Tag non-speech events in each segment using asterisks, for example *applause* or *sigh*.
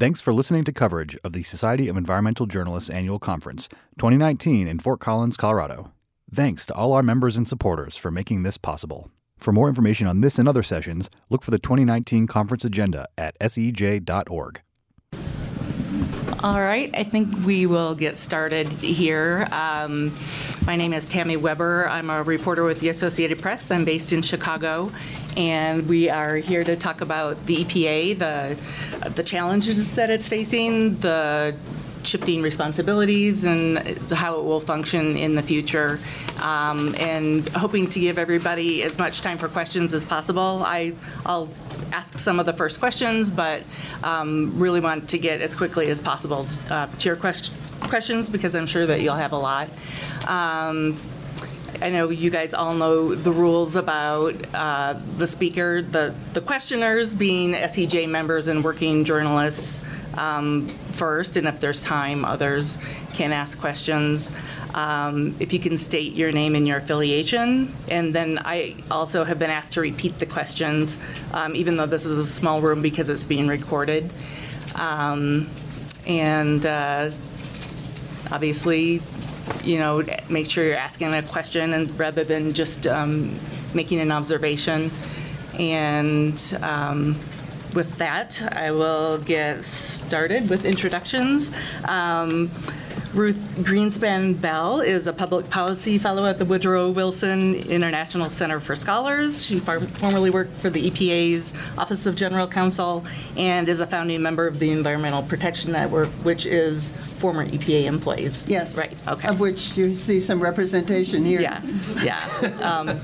Thanks for listening to coverage of the Society of Environmental Journalists Annual Conference 2019 in Fort Collins, Colorado. Thanks to all our members and supporters for making this possible. For more information on this and other sessions, look for the 2019 conference agenda at sej.org. All right, I think we will get started here. Um, my name is Tammy Weber. I'm a reporter with the Associated Press. I'm based in Chicago, and we are here to talk about the EPA, the the challenges that it's facing, the shifting responsibilities and how it will function in the future, um, and hoping to give everybody as much time for questions as possible. I, I'll ask some of the first questions, but um, really want to get as quickly as possible uh, to your quest- questions because I'm sure that you'll have a lot. Um, I know you guys all know the rules about uh, the speaker, the, the questioners being SEJ members and working journalists um, first, and if there's time, others can ask questions. Um, If you can state your name and your affiliation. And then I also have been asked to repeat the questions, um, even though this is a small room because it's being recorded. Um, And uh, obviously, you know, make sure you're asking a question and rather than just um, making an observation. And um, with that, I will get started with introductions. Um, Ruth Greenspan Bell is a public policy fellow at the Woodrow Wilson International Center for Scholars. She far- formerly worked for the EPA's Office of General Counsel and is a founding member of the Environmental Protection Network, which is former EPA employees. Yes. Right, okay. Of which you see some representation here. Yeah, yeah. Um,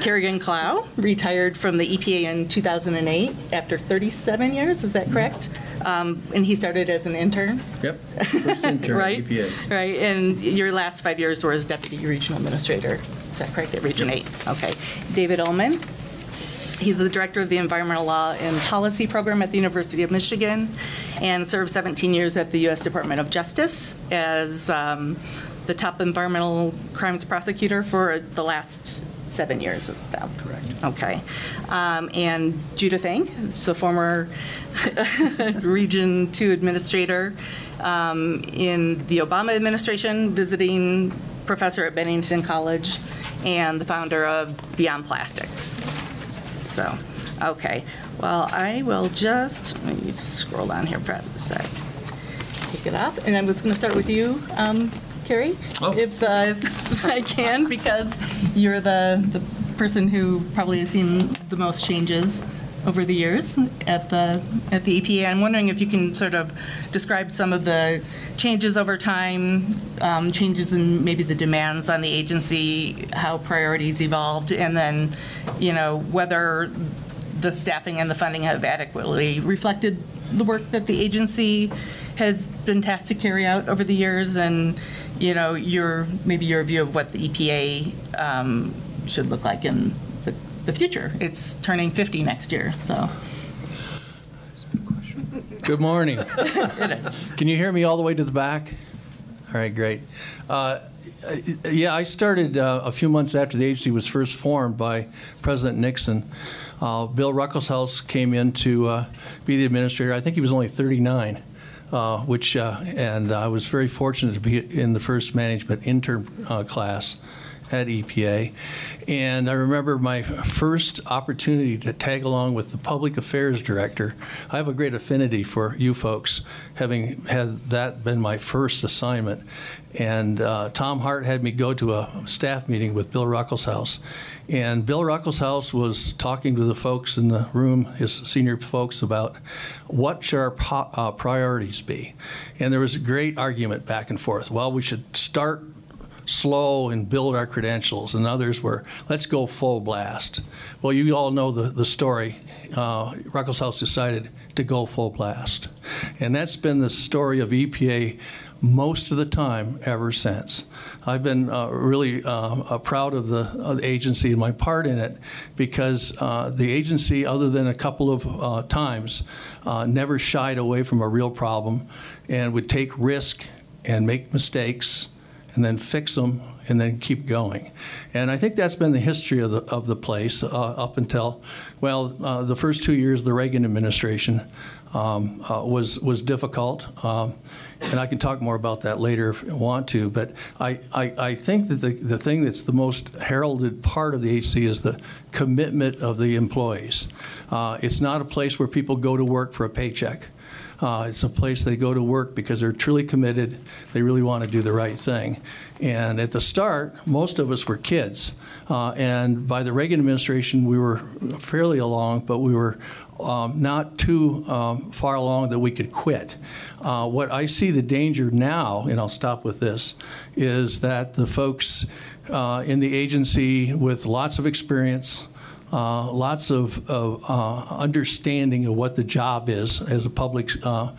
Kerrigan Clow retired from the EPA in 2008 after 37 years, is that correct? Um, And he started as an intern, Yep. First intern at *laughs* right? EPA. Right, and your last five years were as deputy regional administrator, is that correct, at Region 8? Okay. David Uhlmann, He's the director of the Environmental Law and Policy Program at the University of Michigan and served 17 years at the U.S. Department of Justice as um, the top environmental crimes prosecutor for the last seven years. About. Correct. Okay. Um, and Judith Enck, the former *laughs* Region 2 administrator um, in the Obama administration, visiting professor at Bennington College, and the founder of Beyond Plastics. So, okay. Well, I will just, let me scroll down here for a sec. Pick it up. And I was going to start with you, um, Kerry, Oh. if, uh, if *laughs* I can, because you're the, the person who probably has seen the most changes over the years at the, at the EPA. I'm wondering if you can sort of describe some of the changes over time, um, changes in maybe the demands on the agency, how priorities evolved, and then, you know, whether the staffing and the funding have adequately reflected the work that the agency has been tasked to carry out over the years, and, you know, your, maybe your view of what the EPA um, should look like in the- the future. It's turning 50 next year, so. Good morning. *laughs* It is. Can you hear me all the way to the back? All right, great. Uh, yeah, I started uh, a few months after the agency was first formed by President Nixon. Uh, Bill Ruckelshaus came in to uh, be the administrator. I think he was only 39. Uh, which uh, and I was very fortunate to be in the first management intern uh, class at EPA. And I remember my first opportunity to tag along with the public affairs director. I have a great affinity for you folks, having had that been my first assignment. And uh, Tom Hart had me go to a staff meeting with Bill Ruckelshaus. And Bill Ruckelshaus was talking to the folks in the room, his senior folks, about what should our po- uh, priorities be. And there was a great argument back and forth. Well, we should start slow and build our credentials, and others were, let's go full blast. Well, you all know the, the story. Uh, Ruckelshaus decided to go full blast. And that's been the story of EPA most of the time ever since. I've been uh, really uh, uh, proud of the, of the agency and my part in it because uh, the agency, other than a couple of uh, times, uh, never shied away from a real problem and would take risk and make mistakes and then fix them and then keep going. And I think that's been the history of the, of the place uh, up until, well, uh, the first two years of the Reagan administration um, uh, was, was difficult. Um, and I can talk more about that later if you want to. But I, I, I think that the, the thing that's the most heralded part of the HC is the commitment of the employees. Uh, it's not a place where people go to work for a paycheck. Uh, it's a place they go to work because they're truly committed. They really want to do the right thing. And at the start, most of us were kids. Uh, and by the Reagan administration, we were fairly along, but we were um, not too um, far along that we could quit. Uh, what I see the danger now, and I'll stop with this, is that the folks uh, in the agency with lots of experience, uh, lots of, of uh, understanding of what the job is as a public uh,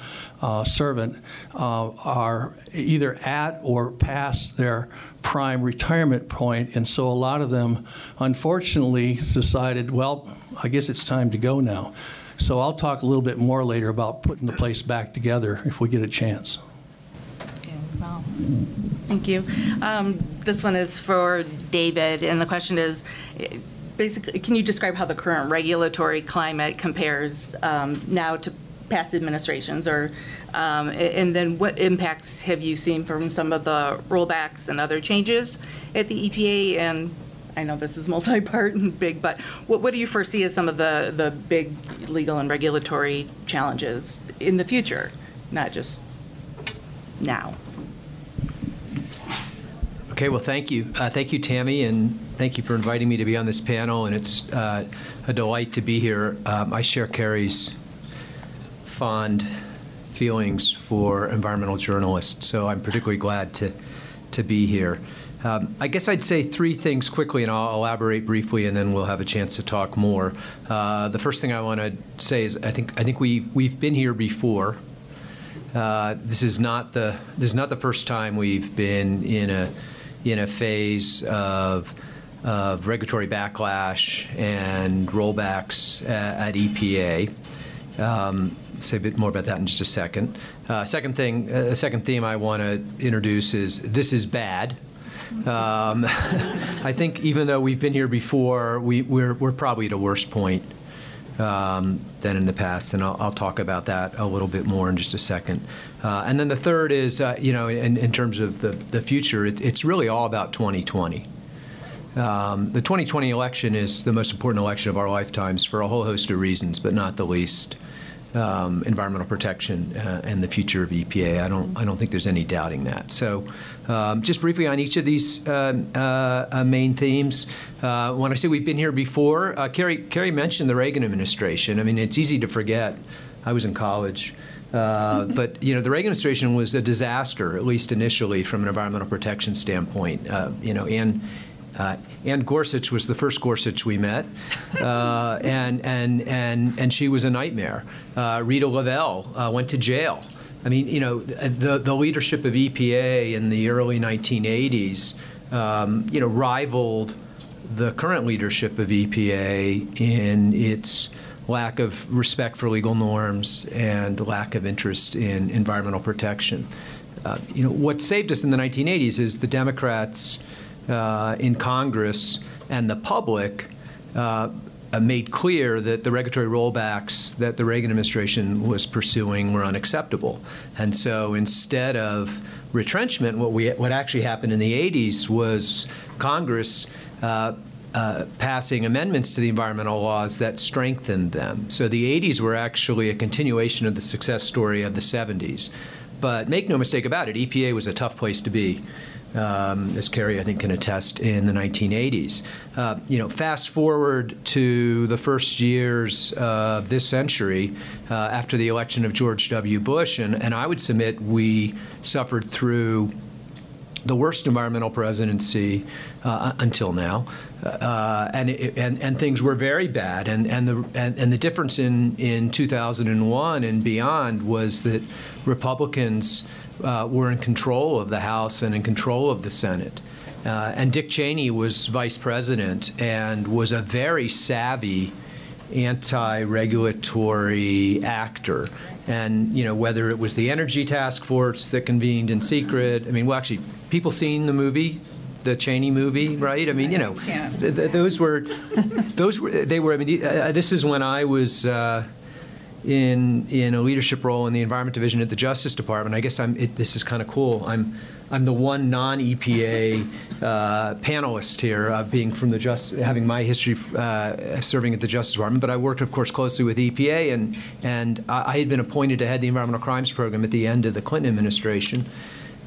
uh, servant are either at or past their prime retirement point, and so a lot of them, unfortunately, decided, well, I guess it's time to go now. So I'll talk a little bit more later about putting the place back together if we get a chance. Wow. Thank you. Um, This one is for David, and the question is, basically, can you describe how the current regulatory climate compares um, now to past administrations, or, um, and then what impacts have you seen from some of the rollbacks and other changes at the EPA? And I know this is multi-part and big, but what what do you foresee as some of the, the big legal and regulatory challenges in the future, not just now? Okay, well, thank you. Uh, Thank you, Tammy, and thank you for inviting me to be on this panel, and it's uh, a delight to be here. Um, I share Kerry's fond feelings for environmental journalists, so I'm particularly glad to, to be here. Um, I guess I'd say three things quickly, and I'll elaborate briefly, and then we'll have a chance to talk more. Uh, The first thing I want to say is I think, I think we've, we've been here before. Uh, This is not the, this is not the first time we've been in a, in a phase of, of regulatory backlash and rollbacks at, at EPA. Um, Say a bit more about that in just a second. Uh, Second thing, a second theme I want to introduce is, this is bad. Um, *laughs* I think even though we've been here before, we, we're, we're probably at a worse point um, than in the past, and I'll, I'll talk about that a little bit more in just a second. Uh, and then the third is, uh, you know, in, in terms of the, the future, it, it's really all about 2020. Um, the 2020 election is the most important election of our lifetimes for a whole host of reasons, but not the least um, environmental protection uh, and the future of EPA. I don't, I don't think there's any doubting that. So, um, just briefly on each of these um, uh, uh, main themes. Uh, when I say we've been here before, uh, Kerry, Kerry mentioned the Reagan administration. I mean, it's easy to forget. I was in college. Uh, *laughs* but you know, the Reagan administration was a disaster, at least initially, from an environmental protection standpoint. Uh, you know, and uh, Anne Gorsuch was the first Gorsuch we met, uh, *laughs* and and and and she was a nightmare. Uh, Rita Lavelle uh, went to jail. I mean, you know, the the leadership of EPA in the early 1980s, um, you know, rivaled the current leadership of EPA in its lack of respect for legal norms and lack of interest in environmental protection. Uh, you know, what saved us in the 1980s is the Democrats uh, in Congress and the public uh, made clear that the regulatory rollbacks that the Reagan administration was pursuing were unacceptable. And so instead of retrenchment, what, we, what actually happened in the 80s was Congress uh, uh, passing amendments to the environmental laws that strengthened them. So the 80s were actually a continuation of the success story of the 70s. But make no mistake about it, EPA was a tough place to be. Um, as Kerry, I think, can attest in the 1980s. Uh, you know, fast forward to the first years of this century, uh, after the election of George W. Bush, and, and I would submit we suffered through the worst environmental presidency uh, until now, uh, and, it, and and things were very bad. And and the and, and the difference in in 2001 and beyond was that Republicans uh, were in control of the House and in control of the Senate. Uh, and Dick Cheney was vice president and was a very savvy anti regulatory actor. and you know whether it was the energy task force that convened in secret. I mean, well, actually, people seen the movie, the Cheney movie, right? I mean, you know, th- th- those were, those were they were. I mean, the, uh, this is when I was. Uh, in in a leadership role in the Environment Division at the Justice Department. I guess I'm. It, this is kind of cool. I'm I'm the one non-EPA uh, panelist here, uh, being from the just having my history uh, serving at the Justice Department. But I worked, of course, closely with EPA, and and I, I had been appointed to head the Environmental Crimes Program at the end of the Clinton administration.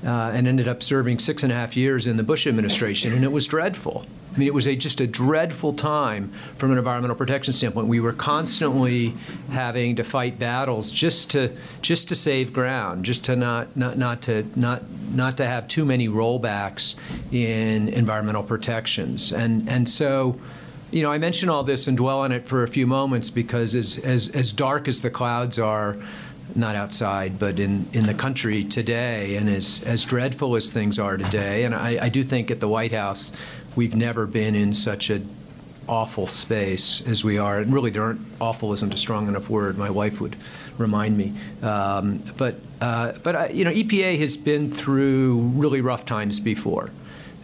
Uh, and ended up serving six and a half years in the Bush administration, and it was dreadful. I mean, it was a, just a dreadful time from an environmental protection standpoint. We were constantly having to fight battles just to just to save ground, just to not not, not to not not to have too many rollbacks in environmental protections, and and so. You know, I mention all this and dwell on it for a few moments because as, as, as dark as the clouds are, not outside, but in, in the country today, and as, as dreadful as things are today, and I, I do think at the White House we've never been in such a awful space as we are. And really, there aren't awful isn't a strong enough word. My wife would remind me. Um, but uh, but you know, EPA has been through really rough times before.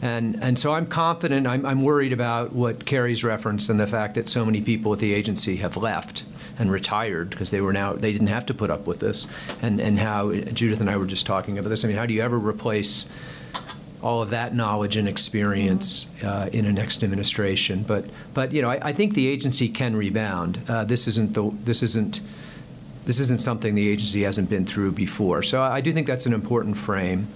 And, and so I'm confident, I'm, I'm worried about what Kerry's referenced and the fact that so many people at the agency have left and retired because they were now, they didn't have to put up with this. And, and how, Judith and I were just talking about this. I mean, how do you ever replace all of that knowledge and experience uh, in a next administration. But, but you know, I, I think the agency can rebound. Uh, this isn't the, this isn't this isn't something the agency hasn't been through before. So I do think that's an important frame.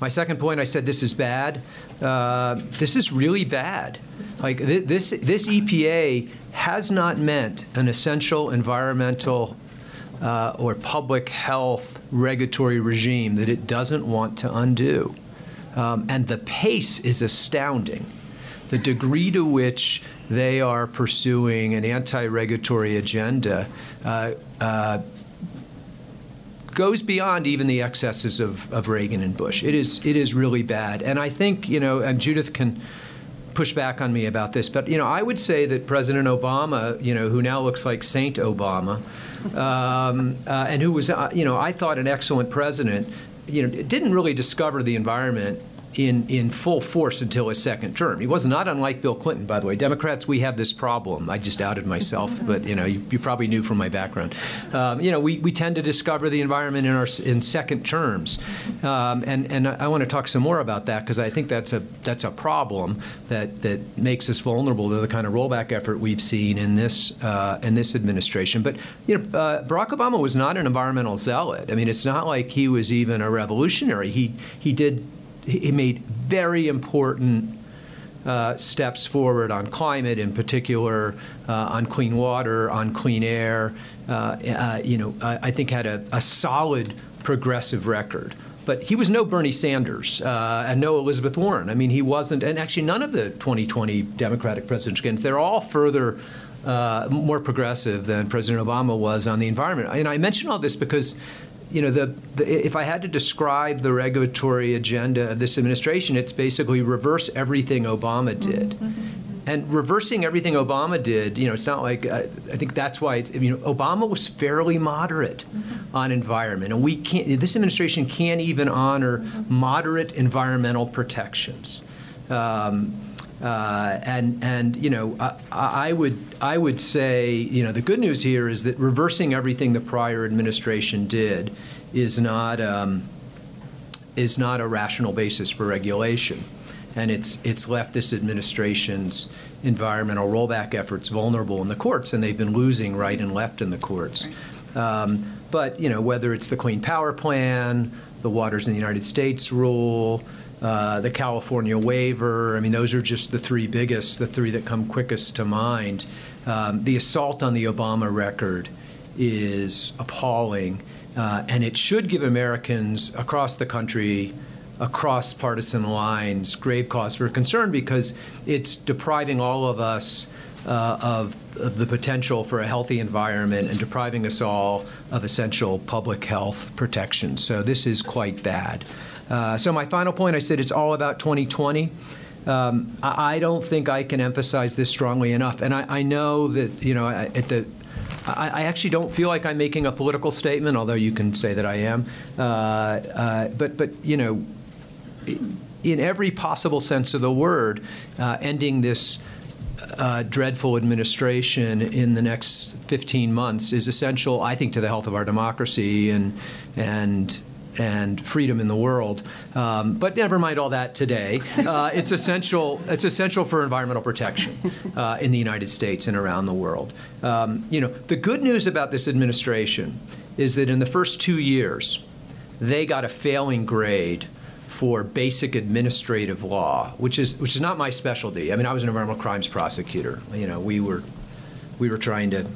My second point, I said this is bad. Uh, this is really bad. Like th- this, this EPA has not meant an essential environmental uh, or public health regulatory regime that it doesn't want to undo. Um, and the pace is astounding. The degree to which they are pursuing an anti regulatory agenda uh, uh, goes beyond even the excesses of, of Reagan and Bush. It is, it is really bad. And I think, you know, and Judith can push back on me about this, but, you know, I would say that President Obama, you know, who now looks like Saint Obama, um, uh, and who was, uh, you know, I thought an excellent president, you know, didn't really discover the environment in, in full force until his second term. He was not unlike Bill Clinton, by the way. Democrats, we have this problem. I just outed myself, *laughs* but you know, you, you probably knew from my background. Um, you know, we, we tend to discover the environment in our in second terms, um, and and I want to talk some more about that because I think that's a that's a problem that that makes us vulnerable to the kind of rollback effort we've seen in this uh, in this administration. But you know, uh, Barack Obama was not an environmental zealot. I mean, it's not like he was even a revolutionary. He he did he made very important uh, steps forward on climate, in particular, uh, on clean water, on clean air. Uh, uh you know, I, I, think had a, a, solid progressive record. But he was no Bernie Sanders uh, and no Elizabeth Warren. I mean, he wasn't, and actually none of the 2020 Democratic presidential candidates. They're all further. Uh, more progressive than President Obama was on the environment. And I mention all this because you know, the, the, if I had to describe the regulatory agenda of this administration, it's basically reverse everything Obama did. Mm-hmm. And reversing everything Obama did, you know, it's not like uh, I think that's why it's, you know, Obama was fairly moderate mm-hmm. on environment, and we can't. This administration can't even honor mm-hmm. moderate environmental protections. Um, uh, and and you know I, I, would I would say you know the good news here is that reversing everything the prior administration did is not um, is not a rational basis for regulation, and it's it's left this administration's environmental rollback efforts vulnerable in the courts, and they've been losing right and left in the courts. Um, but you know whether it's the Clean Power Plan, the Waters in the United States rule. Uh, the California waiver. I mean, those are just the three biggest, the three that come quickest to mind. Um, the assault on the Obama record is appalling, uh, and it should give Americans across the country, across partisan lines, grave cause for concern because it's depriving all of us. Uh, of, of, the potential for a healthy environment and depriving us all of essential public health protection. So, this is quite bad. Uh, so my final point, I said it's all about 2020. Um, I, I, don't think I can emphasize this strongly enough. And I, I know that you know at the I, actually don't feel like I'm making a political statement, although you can say that I am. Uh, uh, but, but you know, in every possible sense of the word, uh, ending this uh, dreadful administration in the next 15 months is essential, I think, to the health of our democracy and and and freedom in the world. Um, but never mind all that today. *laughs* Uh, it's essential. It's essential for environmental protection uh, in the United States and around the world. Um, you know, the good news about this administration is that in the first two years, they got a failing grade for basic administrative law, which is which is not my specialty. I mean, I was an environmental crimes prosecutor. You know, we were we were trying to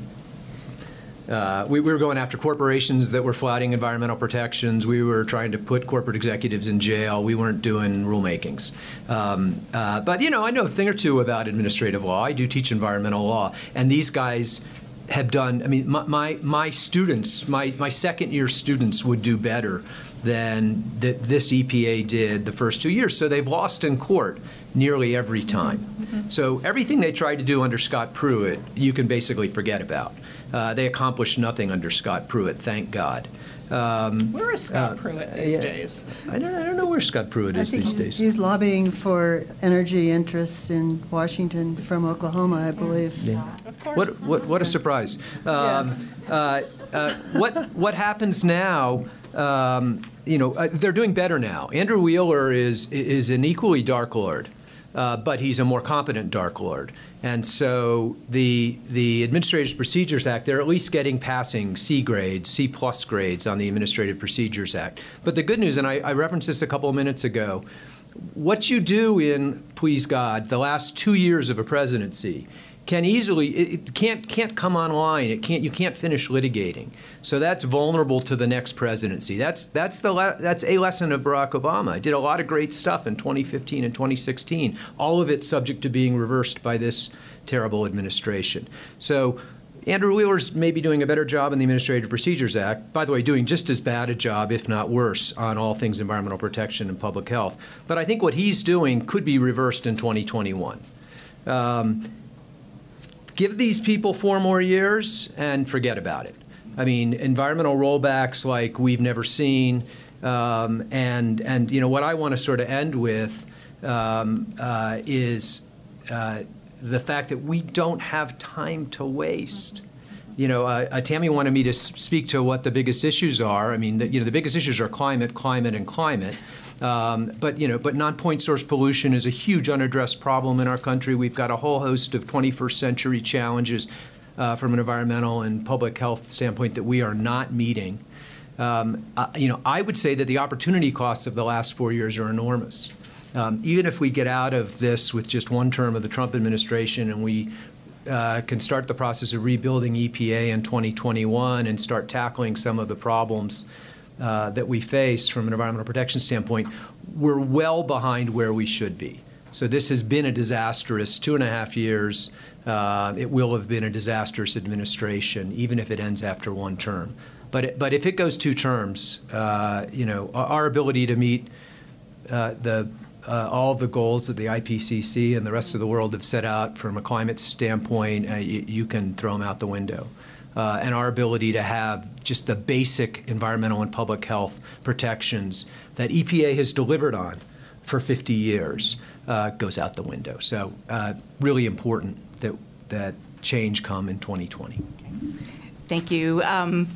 uh, we, we, were going after corporations that were flouting environmental protections. We were trying to put corporate executives in jail. We weren't doing rulemakings. Um, uh, but, you know, I know a thing or two about administrative law. I do teach environmental law. And these guys have done, I mean, my, my, my students, my, my second year students would do better than that this EPA did the first two years. So they've lost in court nearly every time. Mm-hmm. So everything they tried to do under Scott Pruitt, you can basically forget about. Uh, they accomplished nothing under Scott Pruitt, thank God. Um, where is Scott uh, Pruitt these yeah, days? I don't, I don't know where Scott Pruitt is these he's, days. He's lobbying for energy interests in Washington from Oklahoma, I believe. Yeah. Of course. What, what, what a surprise. Um, yeah. uh, uh, what, what happens now? Um, you know, uh, they're doing better now. Andrew Wheeler is is an equally dark lord, uh, but he's a more competent dark lord. And so the the Administrative Procedures Act, they're at least getting passing C grades, C plus grades on the Administrative Procedures Act. But the good news, and I, I referenced this a couple of minutes ago, what you do in, please God, the last two years of a presidency can easily it can't can't come online. It can't you can't finish litigating. So that's vulnerable to the next presidency. That's that's the that's a lesson of Barack Obama. Did a lot of great stuff in 2015 and 2016. All of it subject to being reversed by this terrible administration. So. Andrew Wheeler's maybe doing a better job in the Administrative Procedures Act. By the way, doing just as bad a job, if not worse, on all things environmental protection and public health. But I think what he's doing could be reversed in 2021. Um, give these people four more years and forget about it. I mean, environmental rollbacks like we've never seen. Um, and, and, you know, what I want to sort of end with um, uh, is uh, the fact that we don't have time to waste. You know, uh, uh Tammy wanted me to speak to what the biggest issues are. I mean, the, you know, the biggest issues are climate, climate, and climate. Um, but you know, but non-point source pollution is a huge unaddressed problem in our country. We've got a whole host of 21st century challenges uh, from an environmental and public health standpoint that we are not meeting. Um, uh, you know, I would say that the opportunity costs of the last four years are enormous. Um, even if we get out of this with just one term of the Trump administration and we uh, can start the process of rebuilding EPA in 2021 and start tackling some of the problems uh, that we face from an environmental protection standpoint, we're well behind where we should be. So this has been a disastrous two and a half years. Uh, it will have been a disastrous administration, even if it ends after one term. But but if it goes two terms, uh, you know, our ability to meet uh, the uh, all the goals that the IPCC and the rest of the world have set out from a climate standpoint, uh, you, you can throw them out the window uh, and our ability to have just the basic environmental and public health protections that EPA has delivered on for 50 years uh, goes out the window. So, uh, really important that that change come in 2020. Thank you. Um,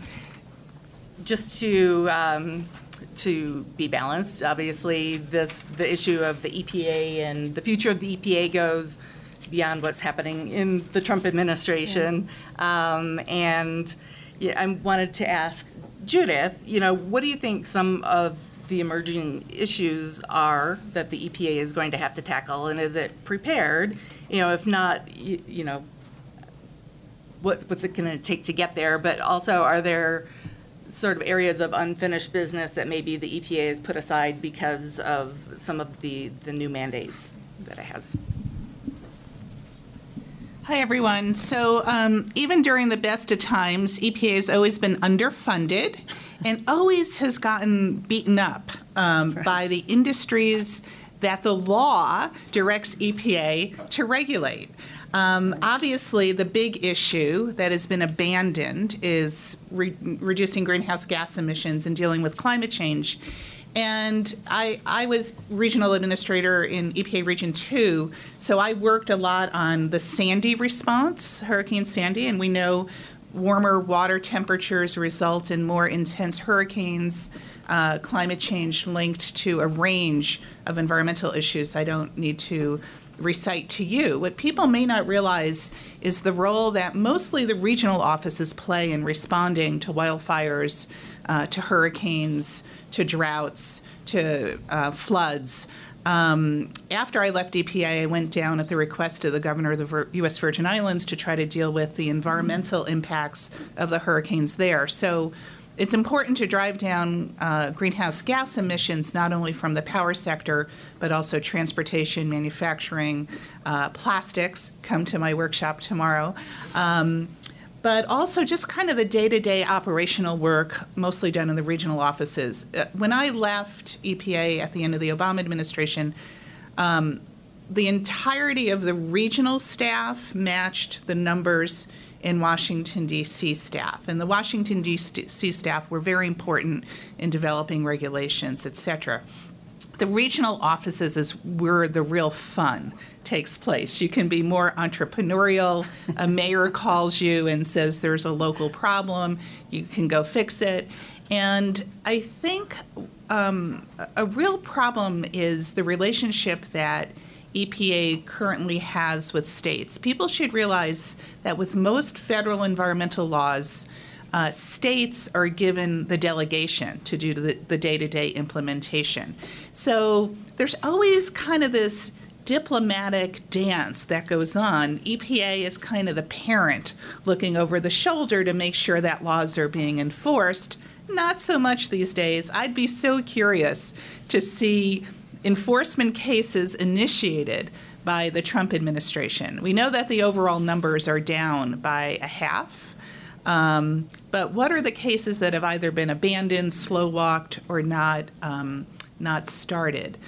just to um, to be balanced, obviously, this the issue of the EPA and the future of the EPA goes beyond what's happening in the Trump administration. Yeah. Um, and yeah, I wanted to ask Judith, you know, what do you think some of the emerging issues are that the EPA is going to have to tackle, and is it prepared? You know, if not, you, you know, what, what's it going to take to get there? But also, are there sort of areas of unfinished business that maybe the EPA has put aside because of some of the, the new mandates that it has? Hi, everyone. So, um, even during the best of times, EPA has always been underfunded and always has gotten beaten up um, right. by the industries that the law directs EPA to regulate. Um, obviously, the big issue that has been abandoned is re- reducing greenhouse gas emissions and dealing with climate change. And I, I was regional administrator in EPA Region 2, so I worked a lot on the Sandy response, Hurricane Sandy, and we know warmer water temperatures result in more intense hurricanes, uh, climate change linked to a range of environmental issues. I don't need to recite to you. What people may not realize is the role that mostly the regional offices play in responding to wildfires, uh, to hurricanes, to droughts, to uh, floods. Um, after I left EPA, I went down at the request of the governor of the Vir- U.S. Virgin Islands to try to deal with the environmental impacts of the hurricanes there. So it's important to drive down uh, greenhouse gas emissions not only from the power sector, but also transportation, manufacturing, uh, plastics. Come to my workshop tomorrow. Um, but also just kind of the day to day operational work, mostly done in the regional offices. Uh, when I left EPA at the end of the Obama administration, um, the entirety of the regional staff matched the numbers in Washington, D.C. staff. And the Washington, D.C. staff were very important in developing regulations, et cetera. The regional offices is where the real fun takes place. You can be more entrepreneurial. A *laughs* mayor calls you and says there's a local problem, you can go fix it. And I think um, a real problem is the relationship that EPA currently has with states. People should realize that with most federal environmental laws, uh, states are given the delegation to do the day to day implementation. So there's always kind of this diplomatic dance that goes on. EPA is kind of the parent looking over the shoulder to make sure that laws are being enforced. Not so much these days. I'd be so curious to see enforcement cases initiated by the Trump administration. We know that the overall numbers are down by a half. Um, but what are the cases that have either been abandoned, slow walked, or not um, not started?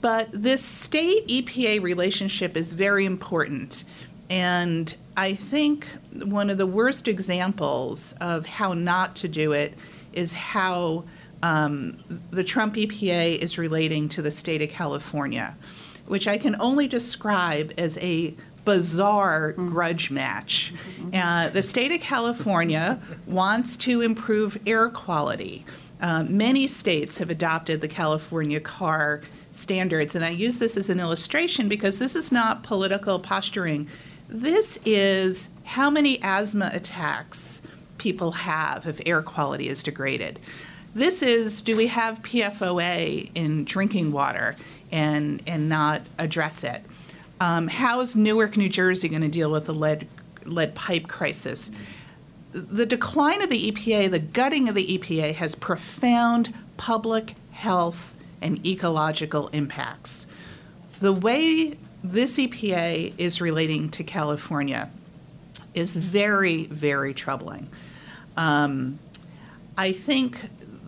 But this state EPA relationship is very important. And I think one of the worst examples of how not to do it is how um, the Trump EPA is relating to the state of California, which I can only describe as a bizarre grudge match. Uh, the state of California wants to improve air quality. Uh, many states have adopted the California car standards, and I use this as an illustration because this is not political posturing. This is how many asthma attacks people have if air quality is degraded. This is do we have PFOA in drinking water and, and not address it? Um, how is Newark, New Jersey going to deal with the lead, lead pipe crisis? The decline of the EPA, the gutting of the EPA, has profound public health and ecological impacts. The way this EPA is relating to California is very, very troubling. Um, I think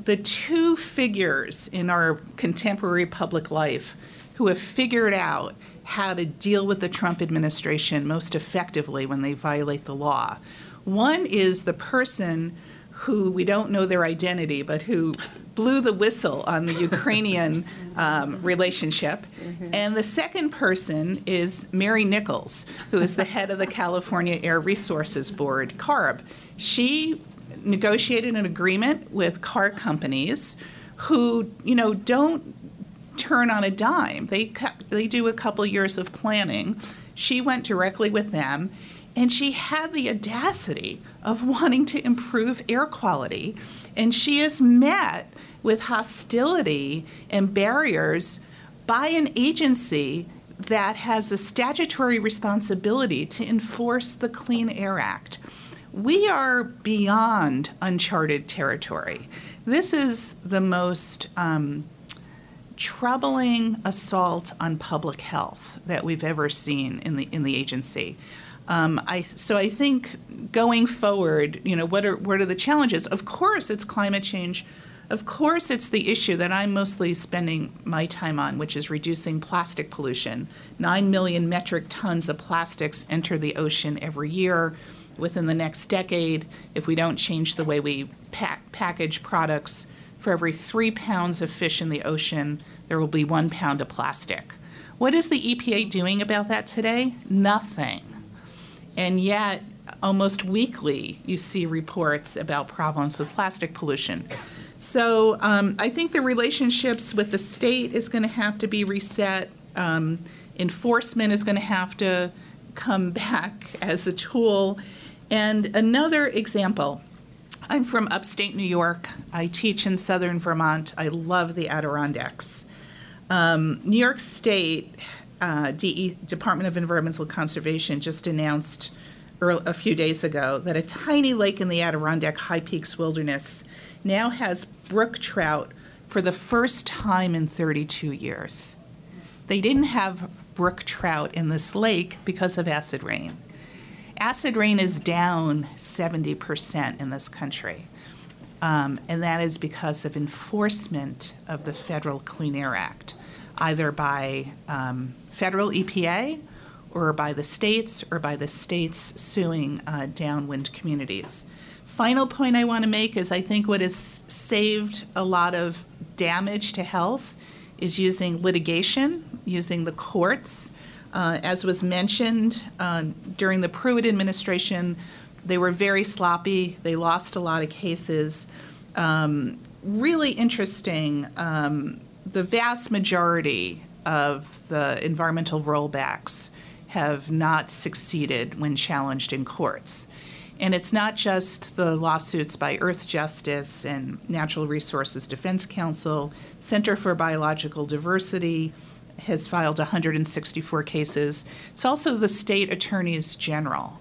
the two figures in our contemporary public life who have figured out how to deal with the Trump administration most effectively when they violate the law. One is the person who we don't know their identity, but who blew the whistle on the Ukrainian *laughs* um, relationship. Mm-hmm. And the second person is Mary Nichols, who is the head of the California Air Resources Board, CARB. She negotiated an agreement with car companies who, you know, don't turn on a dime. They they do a couple years of planning. She went directly with them and she had the audacity of wanting to improve air quality and she is met with hostility and barriers by an agency that has a statutory responsibility to enforce the Clean Air Act we are beyond uncharted territory. This is the most um, troubling assault on public health that we've ever seen in the in the agency. Um, I, so I think going forward, you know, what are what are the challenges? Of course, it's climate change Of course, it's the issue that I'm mostly spending my time on, which is reducing plastic pollution. Nine million metric tons of plastics enter the ocean every year. Within the next decade, if we don't change the way we pack, package products, for every three pounds of fish in the ocean, there will be one pound of plastic. What is the EPA doing about that today? Nothing. And yet, almost weekly, you see reports about problems with plastic pollution. So um, I think the relationships with the state is going to have to be reset. Um, enforcement is going to have to come *laughs* back as a tool. And another example I'm from upstate New York. I teach in southern Vermont. I love the Adirondacks. Um, New York State uh, DE, Department of Environmental Conservation just announced earl- a few days ago that a tiny lake in the Adirondack High Peaks Wilderness now has brook trout for the first time in 32 years. They didn't have brook trout in this lake because of acid rain. Acid rain is down 70% in this country. Um, and that is because of enforcement of the Federal Clean Air Act, either by um, federal EPA or by the states or by the states suing uh, downwind communities. Final point I want to make is I think what has saved a lot of damage to health is using litigation, using the courts. Uh, as was mentioned uh, during the Pruitt administration, they were very sloppy. They lost a lot of cases. Um, really interesting. Um, the vast majority of the environmental rollbacks have not succeeded when challenged in courts. And it's not just the lawsuits by Earth Justice and Natural Resources Defense Council, Center for Biological Diversity has filed 164 cases. It's also the state attorneys general.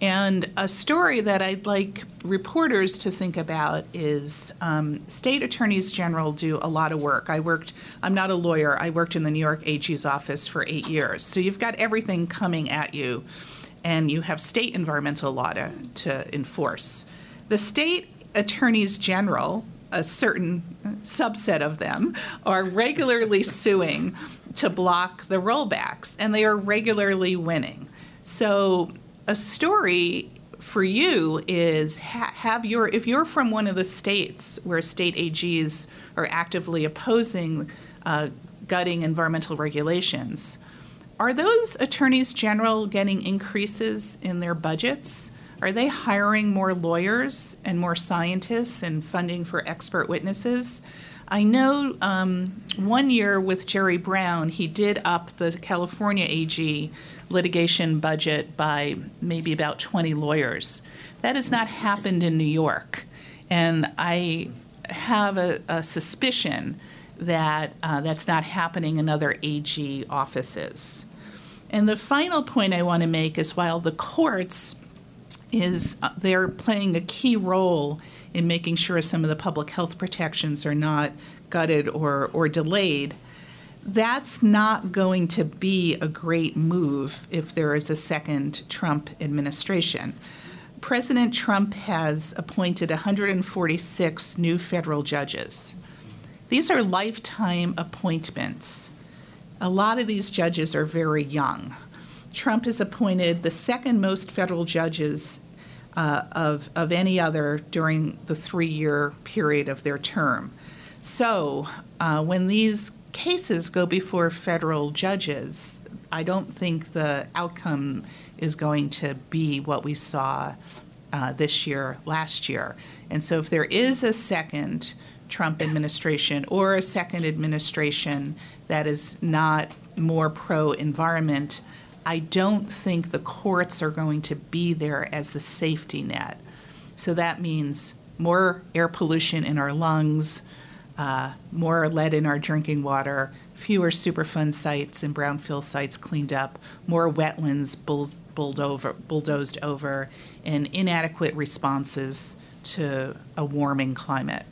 And a story that I'd like reporters to think about is um, state attorneys general do a lot of work. I worked, I'm not a lawyer, I worked in the New York AG's office for eight years. So you've got everything coming at you, and you have state environmental law to, to enforce. The state attorneys general, a certain subset of them, are regularly suing to block the rollbacks, and they are regularly winning. So a story for you is ha- have your if you're from one of the states where state AGs are actively opposing uh, gutting environmental regulations, are those attorneys general getting increases in their budgets? Are they hiring more lawyers and more scientists and funding for expert witnesses? I know um, one year with Jerry Brown, he did up the California AG litigation budget by maybe about 20 lawyers. That has not happened in New York. And I have a, a suspicion that uh, that's not happening in other AG offices. And the final point I want to make is while the courts is uh, they're playing a key role in making sure some of the public health protections are not gutted or, or delayed, that's not going to be a great move if there is a second Trump administration. President Trump has appointed 146 new federal judges. These are lifetime appointments. A lot of these judges are very young. Trump has appointed the second most federal judges uh, of, of any other during the three year period of their term. So uh, when these cases go before federal judges, I don't think the outcome is going to be what we saw uh, this year, last year. And so if there is a second Trump administration or a second administration that is not more pro environment, I don't think the courts are going to be there as the safety net. So that means more air pollution in our lungs, uh, more lead in our drinking water, fewer Superfund sites and brownfield sites cleaned up, more wetlands over, bulldozed over, and inadequate responses to a warming climate.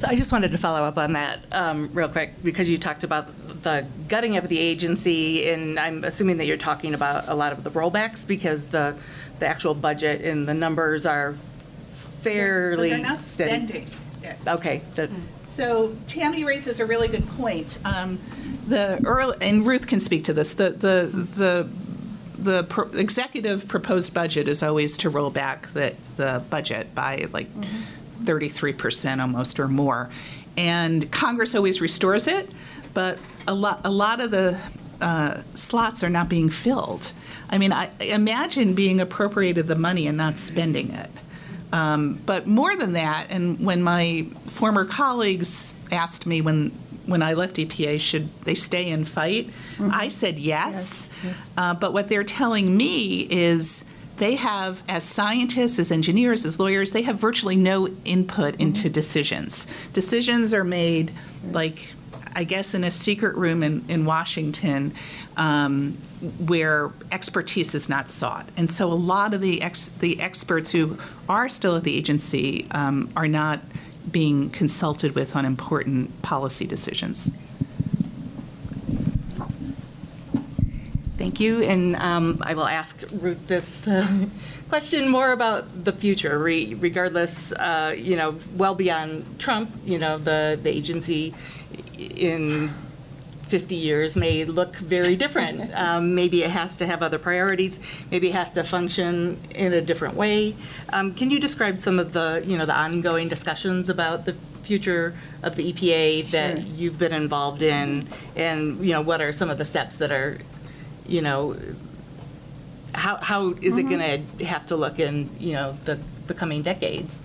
So I just wanted to follow up on that um, real quick because you talked about the gutting of the agency, and I'm assuming that you're talking about a lot of the rollbacks because the the actual budget and the numbers are fairly But they're not steady. spending it. Okay, the, So Tammy raises a really good point. Um, The early, and Ruth can speak to this, the, the, the, the pro- executive proposed budget is always to roll back the, the budget by like 33% almost or more. And Congress always restores it, but a lot, a lot of the uh, slots are not being filled. I mean, I imagine being appropriated the money and not spending it. Um, but more than that, and when my former colleagues asked me when when I left EPA, should they stay and fight? I said yes. Yes, yes. Uh, but what they're telling me is they have, as scientists, as engineers, as lawyers, they have virtually no input into decisions. Decisions are made like, I guess, in a secret room in, in Washington um, where expertise is not sought. And so a lot of the, ex, the experts who are still at the agency um, are not being consulted with on important policy decisions. Thank you, and um, I will ask Ruth this uh, *laughs* question more about the future, re- regardless, uh, you know, well beyond Trump, you know, the, the agency in 50 years may look very different. *laughs* Um, Maybe it has to have other priorities, maybe it has to function in a different way. Um, Can you describe some of the, you know, the ongoing discussions about the future of the EPA that Sure. you've been involved in? And, you know, what are some of the steps that are you know, how, how is it going to have to look in, you know, the, the coming decades?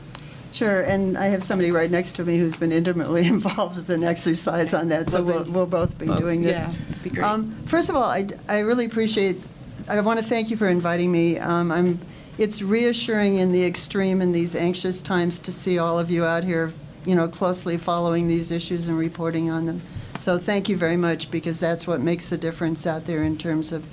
Sure, and I have somebody right next to me who's been intimately *laughs* involved with an exercise on that, so we'll, we'll both be doing this. Yeah, be great. Um, First of all, I, I really appreciate, I want to thank you for inviting me. Um, I'm, it's reassuring in the extreme in these anxious times to see all of you out here, you know, closely following these issues and reporting on them. So thank you very much, because that's what makes the difference out there in terms of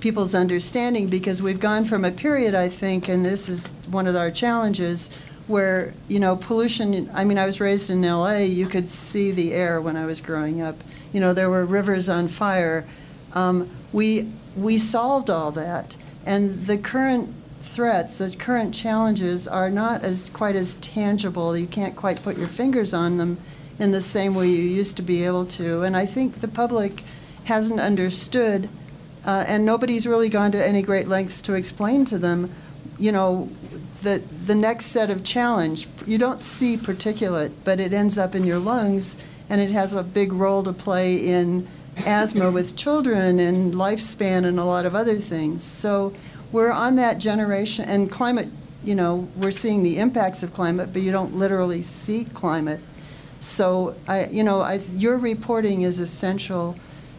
people's understanding, because we've gone from a period, I think, and this is one of our challenges, where, you know, pollution, I mean, I was raised in LA, you could see the air when I was growing up. You know, there were rivers on fire. Um, we, we solved all that, and the current threats, the current challenges are not as, quite as tangible. You can't quite put your fingers on them in the same way you used to be able to. And I think the public hasn't understood, uh, and nobody's really gone to any great lengths to explain to them, you know, the, the next set of challenge. You don't see particulate, but it ends up in your lungs, and it has a big role to play in asthma with children and lifespan and a lot of other things. So we're on that generation, and climate, you know, we're seeing the impacts of climate, but you don't literally see climate. So, I, you know, I, your reporting is essential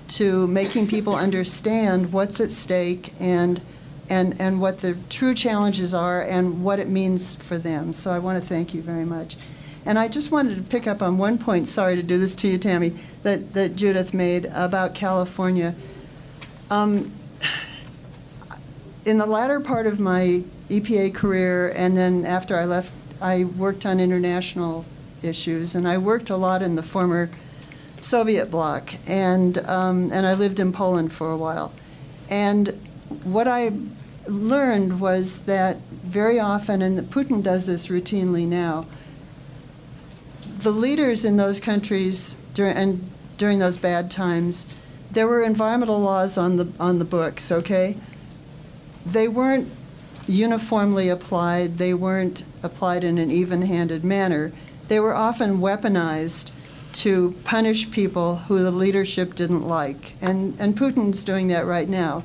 to making people understand what's at stake and, and, and what the true challenges are and what it means for them. So I want to thank you very much. And I just wanted to pick up on one point, sorry to do this to you, Tammy, that, that Judith made about California. Um, in the latter part of my EPA career, and then after I left, I worked on international issues, and I worked a lot in the former Soviet bloc, and um, and I lived in Poland for a while, and what I learned was that very often, and Putin does this routinely now, the leaders in those countries during and during those bad times, there were environmental laws on the on the books, okay? They weren't uniformly applied, they weren't applied in an even-handed manner. They were often weaponized to punish people who the leadership didn't like. And and Putin's doing that right now.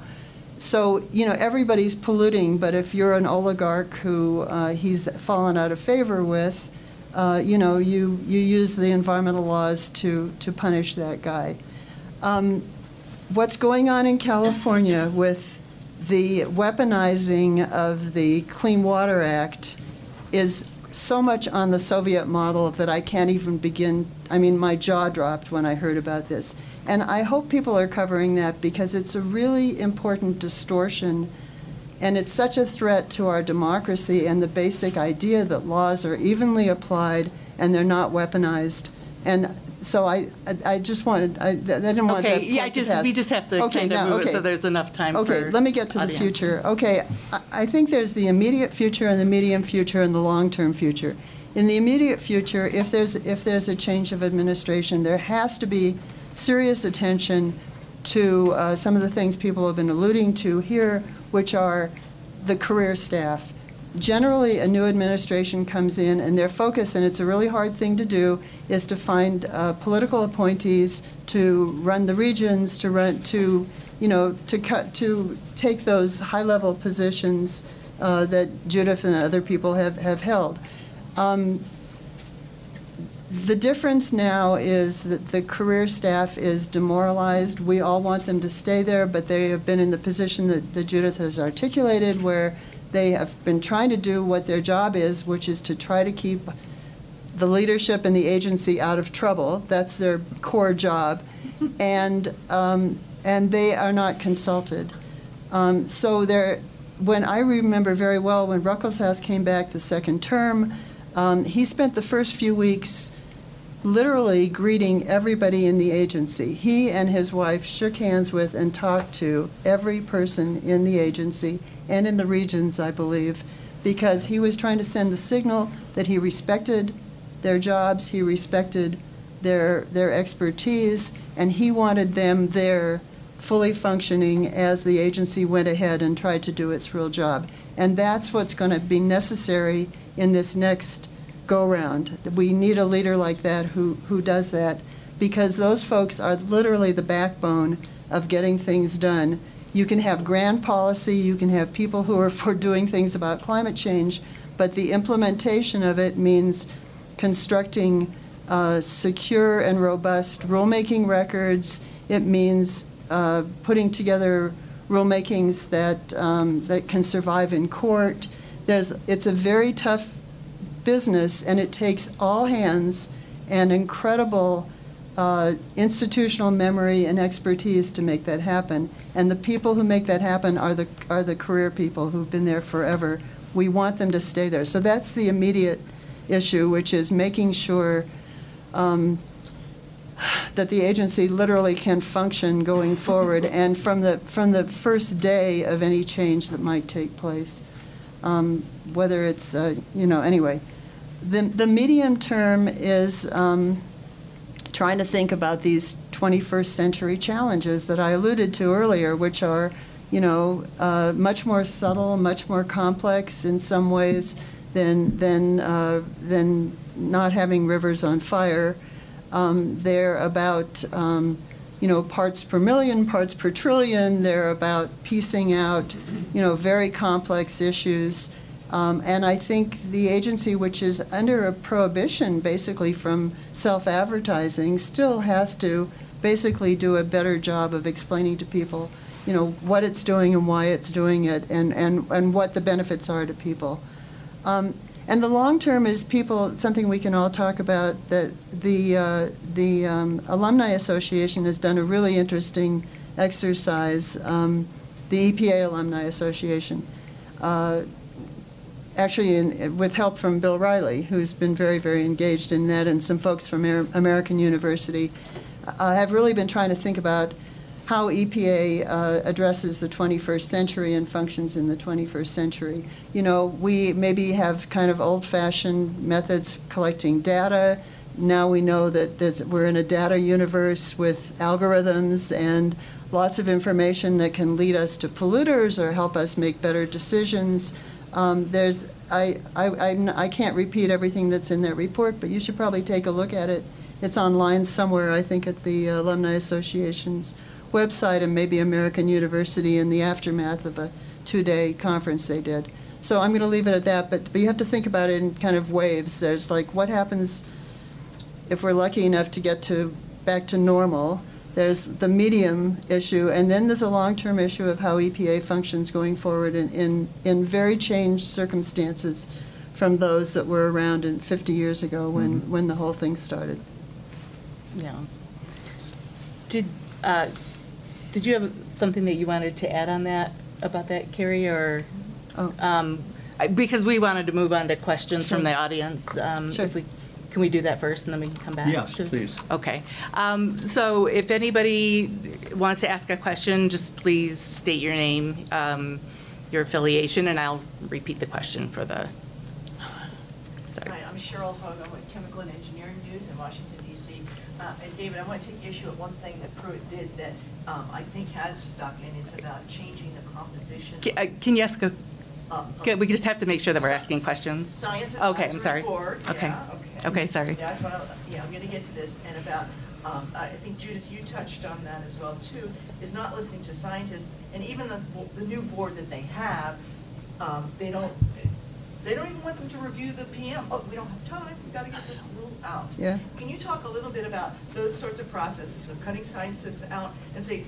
So, you know, everybody's polluting, but if you're an oligarch who uh, he's fallen out of favor with, uh, you know, you, you use the environmental laws to, to punish that guy. Um, what's going on in California with the weaponizing of the Clean Water Act is so much on the Soviet model that I can't even begin. I mean, my jaw dropped when I heard about this. And I hope people are covering that because it's a really important distortion and it's such a threat to our democracy and the basic idea that laws are evenly applied and they're not weaponized And so I, I- I just wanted, I I didn't want that Okay, yeah, point to just, we pass. just have to Okay, kind of now, move it okay. so there's enough time for Okay, let me get to the audience. future. Okay, I- I think there's the immediate future and the medium future and the long-term future. In the immediate future, if there's, if there's a change of administration, there has to be serious attention to uh, some of the things people have been alluding to here, which are the career staff. Generally, a new administration comes in, and their focus, and it's a really hard thing to do, is to find uh, political appointees to run the regions, to run, to, you know, to cut, to take those high-level positions uh, that Judith and other people have, have held. Um, the difference now is that the career staff is demoralized. We all want them to stay there, but they have been in the position that, that Judith has articulated, where they have been trying to do what their job is, which is to try to keep the leadership and the agency out of trouble. That's their core job. *laughs* And, um, and they are not consulted. Um, so there, when I remember very well when Ruckelshaus came back the second term, um, he spent the first few weeks literally greeting everybody in the agency. He and his wife shook hands with and talked to every person in the agency and in the regions, I believe, because he was trying to send the signal that he respected their jobs, he respected their, their expertise, and he wanted them there fully functioning as the agency went ahead and tried to do its real job. And that's what's going to be necessary in this next go-round. We need a leader like that who, who does that, because those folks are literally the backbone of getting things done. You can have grand policy, you can have people who are *laughs* for doing things about climate change, but the implementation of it means constructing uh, secure and robust rulemaking records. It means uh, putting together rulemakings that, um, that can survive in court. There's, it's a very tough business, and it takes all hands and incredible uh, institutional memory and expertise to make that happen. And the people who make that happen are the, are the career people who've been there forever. We want them to stay there. So that's the immediate issue, which is making sure um, that the agency literally can function going forward *laughs* and from the, from the first day of any change that might take place. Um, whether it's, uh, you know, anyway. The, the medium term is um, trying to think about these 21st century challenges that I alluded to earlier, which are, you know, uh, much more subtle, much more complex in some ways than, than, uh, than not having rivers on fire. Um, they're about, um, you know, parts per million, parts per trillion. They're about piecing out, you know, very complex issues. Um, and I think the agency, which is under a prohibition basically from self advertising, still has to basically do a better job of explaining to people, you know, what it's doing and why it's doing it and, and, and what the benefits are to people. Um, and the long term is people, something we can all talk about, that the, uh, the um, Alumni Association has done a really interesting exercise, um, the EPA Alumni Association. Uh, actually in, with help from Bill Reilly, who's been very, very engaged in that, and some folks from Amer- American University, uh, have really been trying to think about how EPA uh, addresses the 21st century and functions in the 21st century. You know, we maybe have kind of old-fashioned methods collecting data. Now we know that we're in a data universe with algorithms and lots of information that can lead us to polluters or help us make better decisions. Um, there's, I, I, I, I can't repeat everything that's in that report, but you should probably take a look at it. It's online somewhere, I think, at the Alumni Association's website and maybe American University in the aftermath of a two-day conference they did. So I'm going to leave it at that, but, but you have to think about it in kind of waves. There's like what happens if we're lucky enough to get to back to normal. There's the medium issue, and then there's a long-term issue of how EPA functions going forward in, in, in very changed circumstances from those that were around in 50 years ago when, when the whole thing started. Yeah. Did, uh, did you have something that you wanted to add on that, about that, Kerry, or? Oh. um, I- Because we wanted to move on to questions from the audience. um, Sure. If we Can we do that first and then we can come back? Yes, to- please. Okay. Um, So if anybody wants to ask a question, just please state your name, um, your affiliation, and I'll repeat the question for the, sorry. Hi, I'm Cheryl Hogue, I'm with Chemical and Engineering News in Washington DC. Uh, And David, I want to take issue with one thing that Pruitt did that um, I think has stuck, and it's about changing the composition. Ca- uh, Can you ask a, of- okay, we just have to make sure that we're asking questions. Science Okay, I'm Advisory sorry. Board, Okay. yeah, okay. Okay, sorry. That's what, I- yeah, I'm going to get to this, and about, um, I think Judith, you touched on that as well, too, is not listening to scientists, and even the, the new board that they have, um, they don't, they don't even want them to review the PM. Oh, we don't have time, we've got to get this rule out. Yeah. Can you talk a little bit about those sorts of processes of cutting scientists out and say,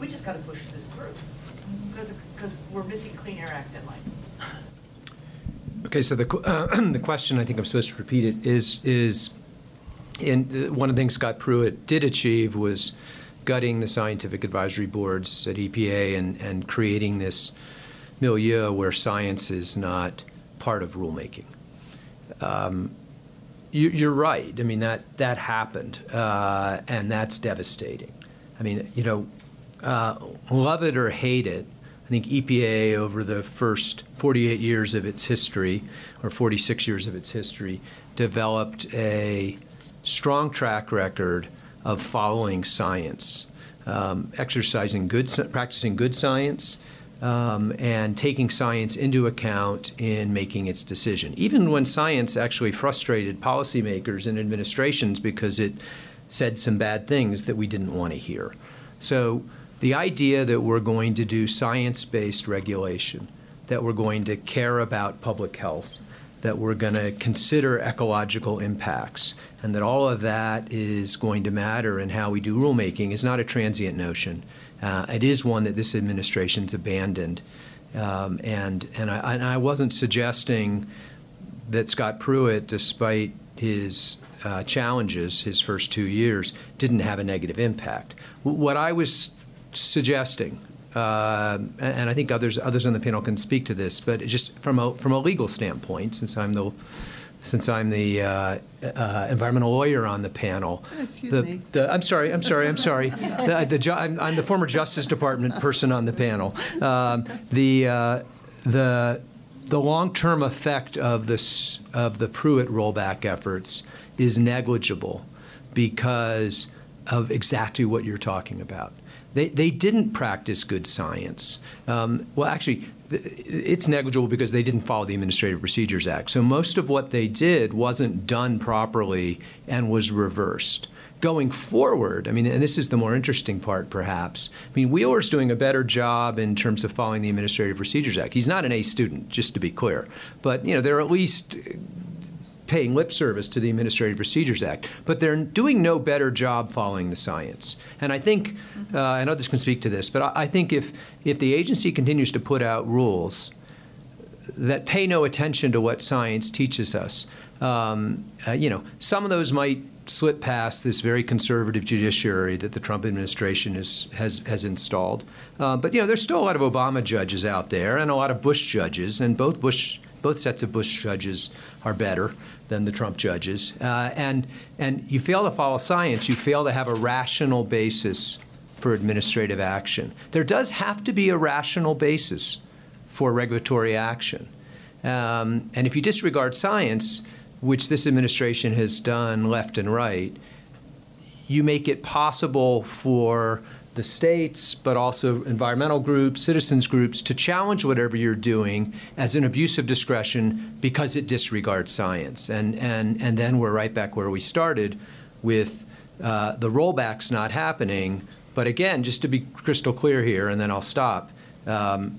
we just got to push this through? Because, because we're missing Clean Air Act deadlines. Okay, so the, uh, *clears throat* the question, I think I'm supposed to repeat it, is, is, in, uh, one of the things Scott Pruitt did achieve was gutting the scientific advisory boards at EPA and, and creating this milieu where science is not part of rulemaking. Um, you, you're right. I mean, that, that happened, uh, and that's devastating. I mean, you know, uh, love it or hate it, I think EPA, over the first 48 years of its history, or 46 years of its history, developed a strong track record of following science, um, exercising good, practicing good science, um, and taking science into account in making its decision. Even when science actually frustrated policymakers and administrations because it said some bad things that we didn't want to hear. So the idea that we're going to do science based regulation, that we're going to care about public health, that we're going to consider ecological impacts, and that all of that is going to matter in how we do rulemaking is not a transient notion. Uh, it is one that this administration's abandoned. Um, and, and, I, and I wasn't suggesting that Scott Pruitt, despite his uh, challenges his first two years, didn't have a negative impact. What I was suggesting, uh, and- I think others others on the panel can speak to this, but just from a from a legal standpoint, since I'm the since I'm the uh, uh, environmental lawyer on the panel. Excuse the- me. the- I'm sorry, I'm sorry, I'm sorry. *laughs* The- the ju- I'm, I'm the former Justice Department person on the panel. Um, the, uh, the, the long-term effect of, this, of the Pruitt rollback efforts is negligible because of exactly what you're talking about. They, they didn't practice good science. Um, well, actually, it's negligible because they didn't follow the Administrative Procedures Act. So most of what they did wasn't done properly and was reversed. Going forward, I mean, and this is the more interesting part, perhaps. I mean, Wheeler's doing a better job in terms of following the Administrative Procedures Act. He's not an A student, just to be clear, but you know, they're at least paying lip service to the Administrative Procedures Act, but they're doing no better job following the science. And I think, uh, and others can speak to this, but I, I think if if the agency continues to put out rules that pay no attention to what science teaches us, um, uh, you know, some of those might slip past this very conservative judiciary that the Trump administration is, has has installed. Uh, but you know, there's still a lot of Obama judges out there and a lot of Bush judges, and both Bush both sets of Bush judges are better than the Trump judges. Uh, and and you fail to follow science, you fail to have a rational basis for administrative action. There does have to be a rational basis for regulatory action. Um, and if you disregard science, which this administration has done left and right, you make it possible for the states, but also environmental groups, citizens groups, to challenge whatever you're doing as an abuse of discretion because it disregards science. And, and, and then we're right back where we started with uh, the rollbacks not happening. But again, just to be crystal clear here, and then I'll stop. Um,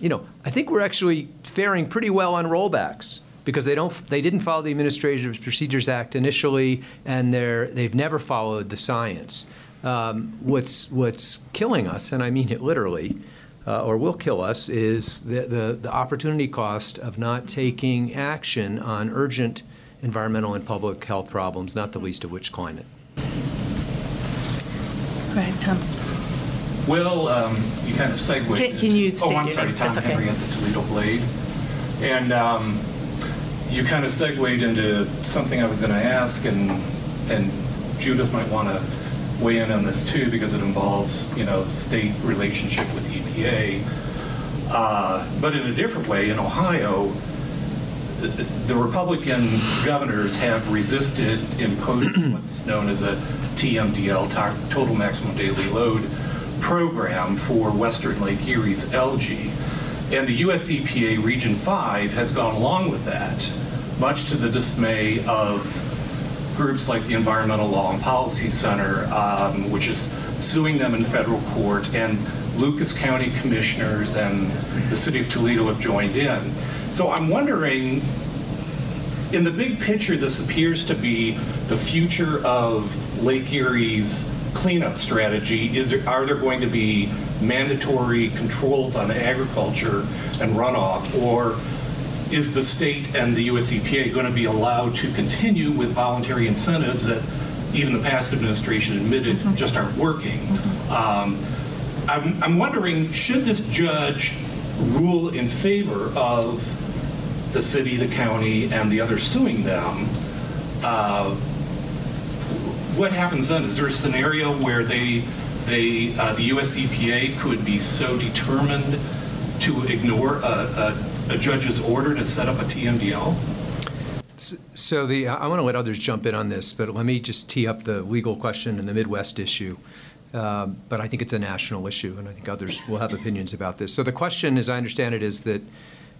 you know, I think we're actually faring pretty well on rollbacks because they don't they didn't follow the Administrative Procedures Act initially, and they're they've never followed the science. Um, what's what's killing us, and I mean it literally, uh, or will kill us, is the, the the opportunity cost of not taking action on urgent environmental and public health problems, not the least of which climate. Go ahead, Tom. Well, um, you kind of segued. Can- can you Oh, I'm sorry. Tom That's okay. Henry at the Toledo Blade. And um, you kind of segued into something I was going to ask, and, and Judith might want to weigh in on this too, because it involves, you know, state relationship with EPA. Uh, But in a different way, in Ohio, the- the Republican governors have resisted imposing *clears throat* what's known as a TMDL, to- Total Maximum Daily Load program for Western Lake Erie's algae. And the US EPA Region 5 has gone along with that, much to the dismay of groups like the Environmental Law and Policy Center, um, which is suing them in federal court, and Lucas County commissioners and the city of Toledo have joined in. So I'm wondering, in the big picture, this appears to be the future of Lake Erie's cleanup strategy. Is there, are there going to be mandatory controls on agriculture and runoff, or is the state and the US EPA going to be allowed to continue with voluntary incentives that even the past administration admitted just aren't working? Um, I'm, I'm wondering, should this judge rule in favor of the city, the county, and the others suing them, uh, what happens then? Is there a scenario where they, they, uh, the US EPA could be so determined to ignore a, a, a judge's order to set up a TMDL? So the, I want to let others jump in on this, but let me just tee up the legal question and the Midwest issue. Um, But I think it's a national issue, and I think others will have opinions about this. So the question, as I understand it, is that,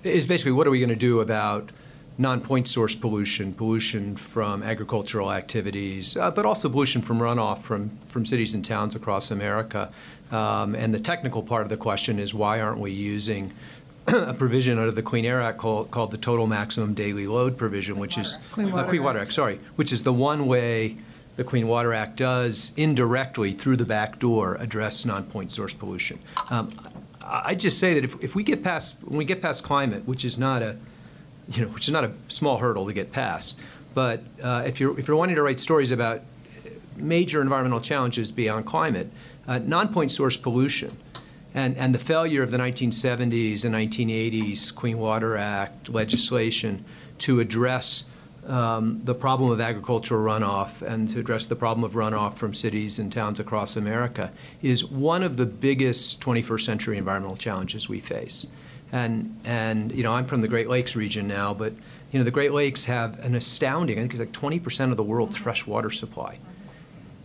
is basically what are we going to do about non-point source pollution, pollution from agricultural activities, uh, but also pollution from runoff from, from cities and towns across America. Um, And the technical part of the question is why aren't we using a provision under the Clean Air Act called, called the Total Maximum Daily Load provision, which is Clean uh, Water Clean Water Act. Act, sorry, which is the one way the Clean Water Act does indirectly through the back door address non-point source pollution. Um, I I'd just say that if, if we get past when we get past climate, which is not a you know, which is not a small hurdle to get past, but uh, if you're if you're wanting to write stories about major environmental challenges beyond climate, uh, non-point source pollution and, and the failure of the 1970s and 1980s Clean Water Act legislation to address um, the problem of agricultural runoff and to address the problem of runoff from cities and towns across America is one of the biggest 21st century environmental challenges we face. And, and you know, I'm from the Great Lakes region now, but you know, the Great Lakes have an astounding, I think it's like 20% of the world's fresh water supply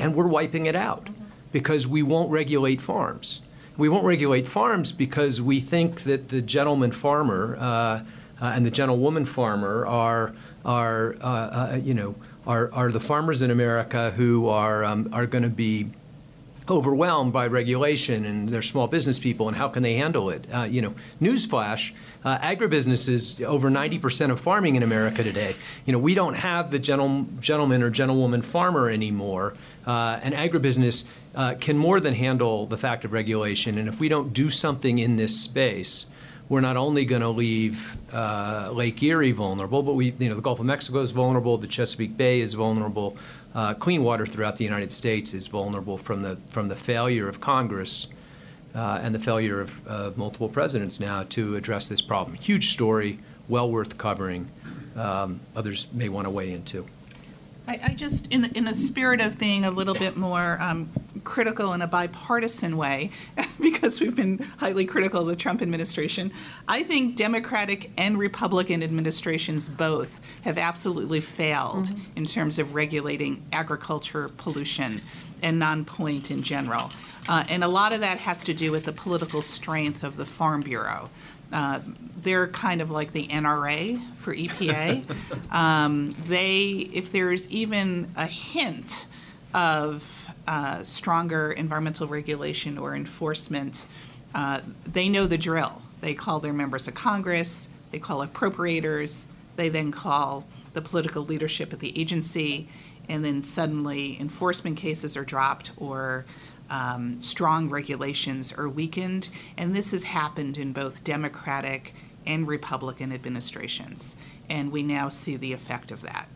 and we're wiping it out because we won't regulate farms. We won't regulate farms because we think that the gentleman farmer uh, uh, and the gentlewoman farmer are are uh, uh, you know are, are the farmers in America who are um, are going to be overwhelmed by regulation and they're small business people and how can they handle it? Uh, you know, newsflash, uh, agribusiness is over 90% of farming in America today. You know, we don't have the gentle, gentleman or gentlewoman farmer anymore, uh, and agribusiness uh, can more than handle the fact of regulation. And if we don't do something in this space, we're not only going to leave uh, Lake Erie vulnerable, but we, you know, the Gulf of Mexico is vulnerable, the Chesapeake Bay is vulnerable, uh, clean water throughout the United States is vulnerable from the from the failure of Congress uh, and the failure of, of multiple presidents now to address this problem. Huge story, well worth covering. Um, others may want to weigh in too. I, I just, in the, in the spirit of being a little bit more um, critical in a bipartisan way, *laughs* because we've been highly critical of the Trump administration, I think Democratic and Republican administrations both have absolutely failed in terms of regulating agriculture pollution and non-point in general. Uh, and a lot of that has to do with the political strength of the Farm Bureau. Uh, they're kind of like the NRA for EPA. *laughs* um, they, if there's even a hint of uh, stronger environmental regulation or enforcement, uh, they know the drill. They call their members of Congress, they call appropriators, they then call the political leadership at the agency, and then suddenly enforcement cases are dropped or um, strong regulations are weakened. And this has happened in both Democratic and Republican administrations. And we now see the effect of that.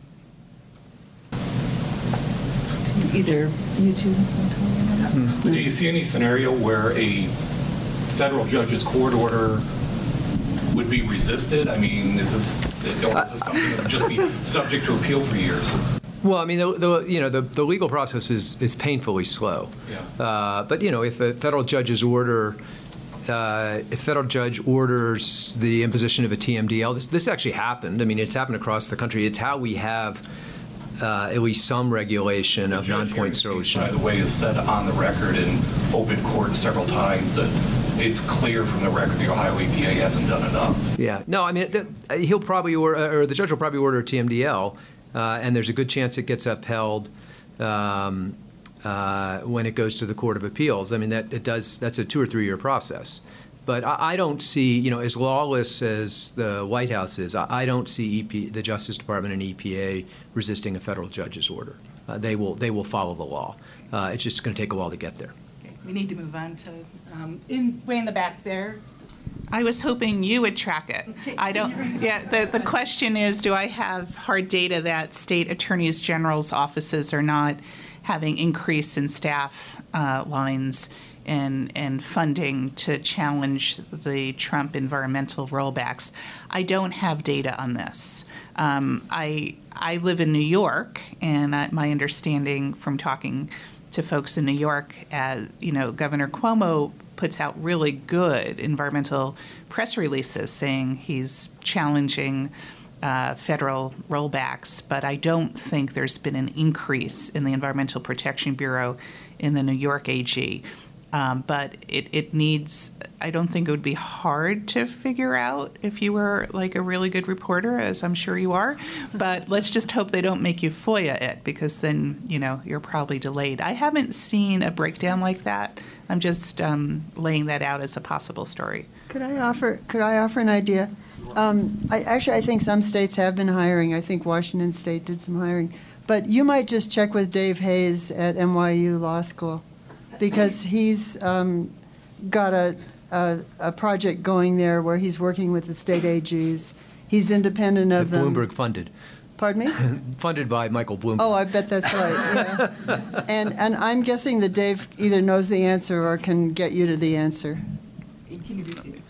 Either you two want to weigh in on that? Do you see any scenario where a federal judge's court order would be resisted? I mean, is this, is this something that would just be subject to appeal for years? Well, I mean, the, the, you know, the, the legal process is, is painfully slow. Yeah. Uh, But, you know, if a federal judge's order, uh, if federal judge orders the imposition of a TMDL, this, this actually happened. I mean, it's happened across the country. It's how we have uh, at least some regulation of Judge non-point Harris, By the way, has said on the record in open court several times that it's clear from the record the Ohio EPA hasn't done enough. Yeah, no, I mean, the- he'll probably, order, or the judge will probably order a TMDL, and there's a good chance it gets upheld um, uh, when it goes to the Court of Appeals. I mean, that, it does, that's a two or three-year process. But I, I don't see, you know, as lawless as the White House is, I, I don't see EP, the Justice Department and EPA resisting a federal judge's order. Uh, They will, they will follow the law. Uh, It's just going to take a while to get there. Okay, We need to move on to, um, in, way in the back there. I was hoping you would track it. I don't, yeah, the, the question is, do I have hard data that state attorneys general's offices are not having increase in staff uh, lines and, and funding to challenge the Trump environmental rollbacks? I don't have data on this. Um, I, I live in New York, and uh, my understanding from talking to folks in New York, as you know, Governor Cuomo puts out really good environmental press releases saying he's challenging uh, federal rollbacks, but I don't think there's been an increase in the Environmental Protection Bureau in the New York AG. Um, but it, it needs, I don't think it would be hard to figure out if you were like a really good reporter, as I'm sure you are. *laughs* But let's just hope they don't make you FOIA it because then, you know, you're probably delayed. I haven't seen a breakdown like that. I'm just um, laying that out as a possible story. Could I offer, could I offer an idea? Um, I, actually, I think some states have been hiring. I think Washington State did some hiring. But you might just check with Dave Hayes at NYU Law School, because he's um, got a, a, a project going there where he's working with the state AGs. He's independent of them. Bloomberg funded, Pardon me? *laughs* funded by Michael Bloomberg. Oh, I bet that's right, yeah. *laughs* And, and I'm guessing that Dave either knows the answer or can get you to the answer.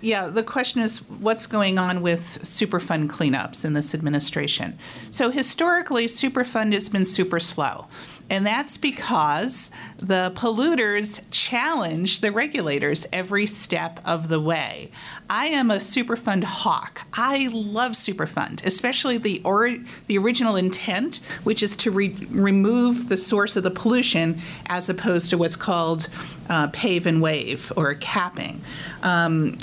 Yeah, the question is what's going on with Superfund cleanups in this administration? So historically, Superfund has been super slow. And that's because the polluters challenge the regulators every step of the way. I am a Superfund hawk. I love Superfund, especially the or, the original intent, which is to re- remove the source of the pollution as opposed to what's called uh, pave and wave or capping. Um,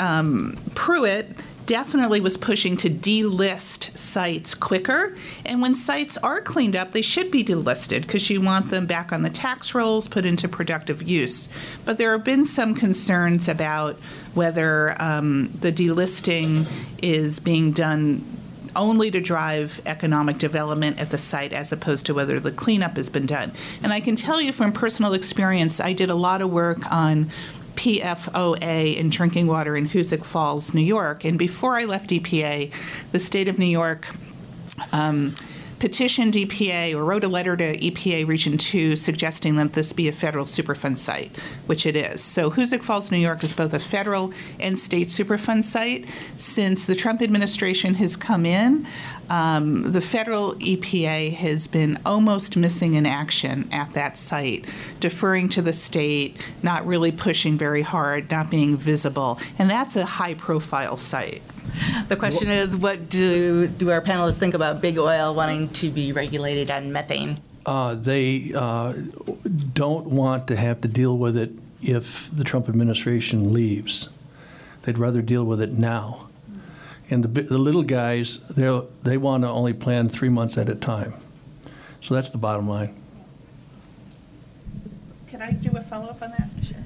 um, Pruitt definitely was pushing to delist sites quicker. And when sites are cleaned up, they should be delisted because you want them back on the tax rolls, put into productive use. But there have been some concerns about whether um, the delisting is being done only to drive economic development at the site as opposed to whether the cleanup has been done. And I can tell you from personal experience, I did a lot of work on PFOA in drinking water in Hoosick Falls, New York. And before I left EPA, the state of New York um, petitioned EPA or wrote a letter to EPA Region 2 suggesting that this be a federal Superfund site, which it is. So Hoosick Falls, New York is both a federal and state Superfund site. Since the Trump administration has come in, um, the federal EPA has been almost missing in action at that site, deferring to the state, not really pushing very hard, not being visible. And that's a high profile site. The question is, what do, do our panelists think about big oil wanting to be regulated on methane? Uh, They uh, don't want to have to deal with it if the Trump administration leaves. They'd rather deal with it now. And the, the little guys, they they want to only plan three months at a time. So that's the bottom line. Can I do a follow up on that? Sure.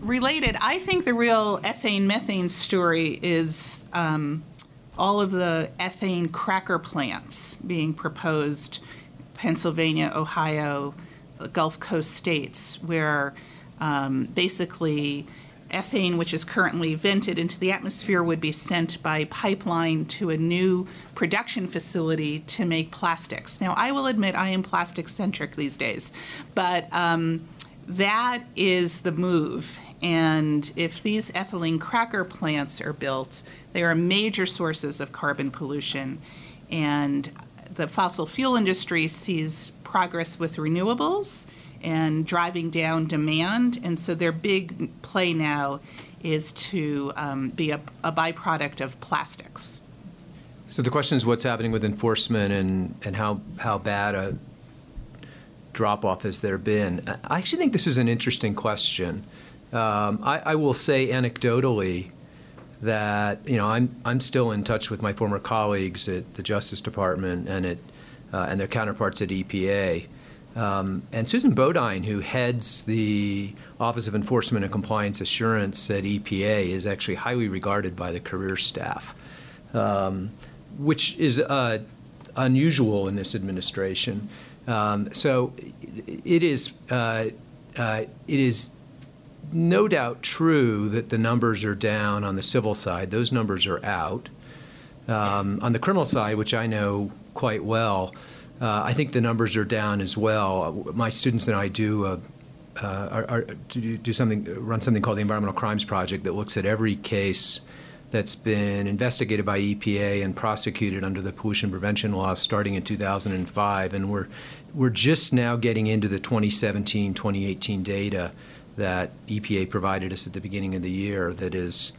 Related, I think the real ethane methane story is um, all of the ethane cracker plants being proposed, Pennsylvania, Ohio, Gulf Coast states, where um, basically ethane, which is currently vented into the atmosphere, would be sent by pipeline to a new production facility to make plastics. Now, I will admit I am plastic centric these days, but um, that is the move. And if these ethylene cracker plants are built, they are major sources of carbon pollution. And the fossil fuel industry sees progress with renewables and driving down demand. And so their big play now is to um, be a, a byproduct of plastics. So the question is what's happening with enforcement and, and how, how bad a drop off has there been? I actually think this is an interesting question. Um, I, I will say anecdotally that you know I'm I'm still in touch with my former colleagues at the Justice Department and at uh, and their counterparts at EPA. Um, and Susan Bodine, who heads the Office of Enforcement and Compliance Assurance at EPA, is actually highly regarded by the career staff, um, which is uh, unusual in this administration. Um, so it is uh, uh, it is no doubt true that the numbers are down on the civil side. Those numbers are out. Um, on the criminal side, which I know quite well, uh, I think the numbers are down as well. My students and I do uh, uh, are, are, do, something, run something called the Environmental Crimes Project that looks at every case that's been investigated by EPA and prosecuted under the pollution prevention laws starting in 2005, and we're we're just now getting into the 2017 2018 data that EPA provided us at the beginning of the year that is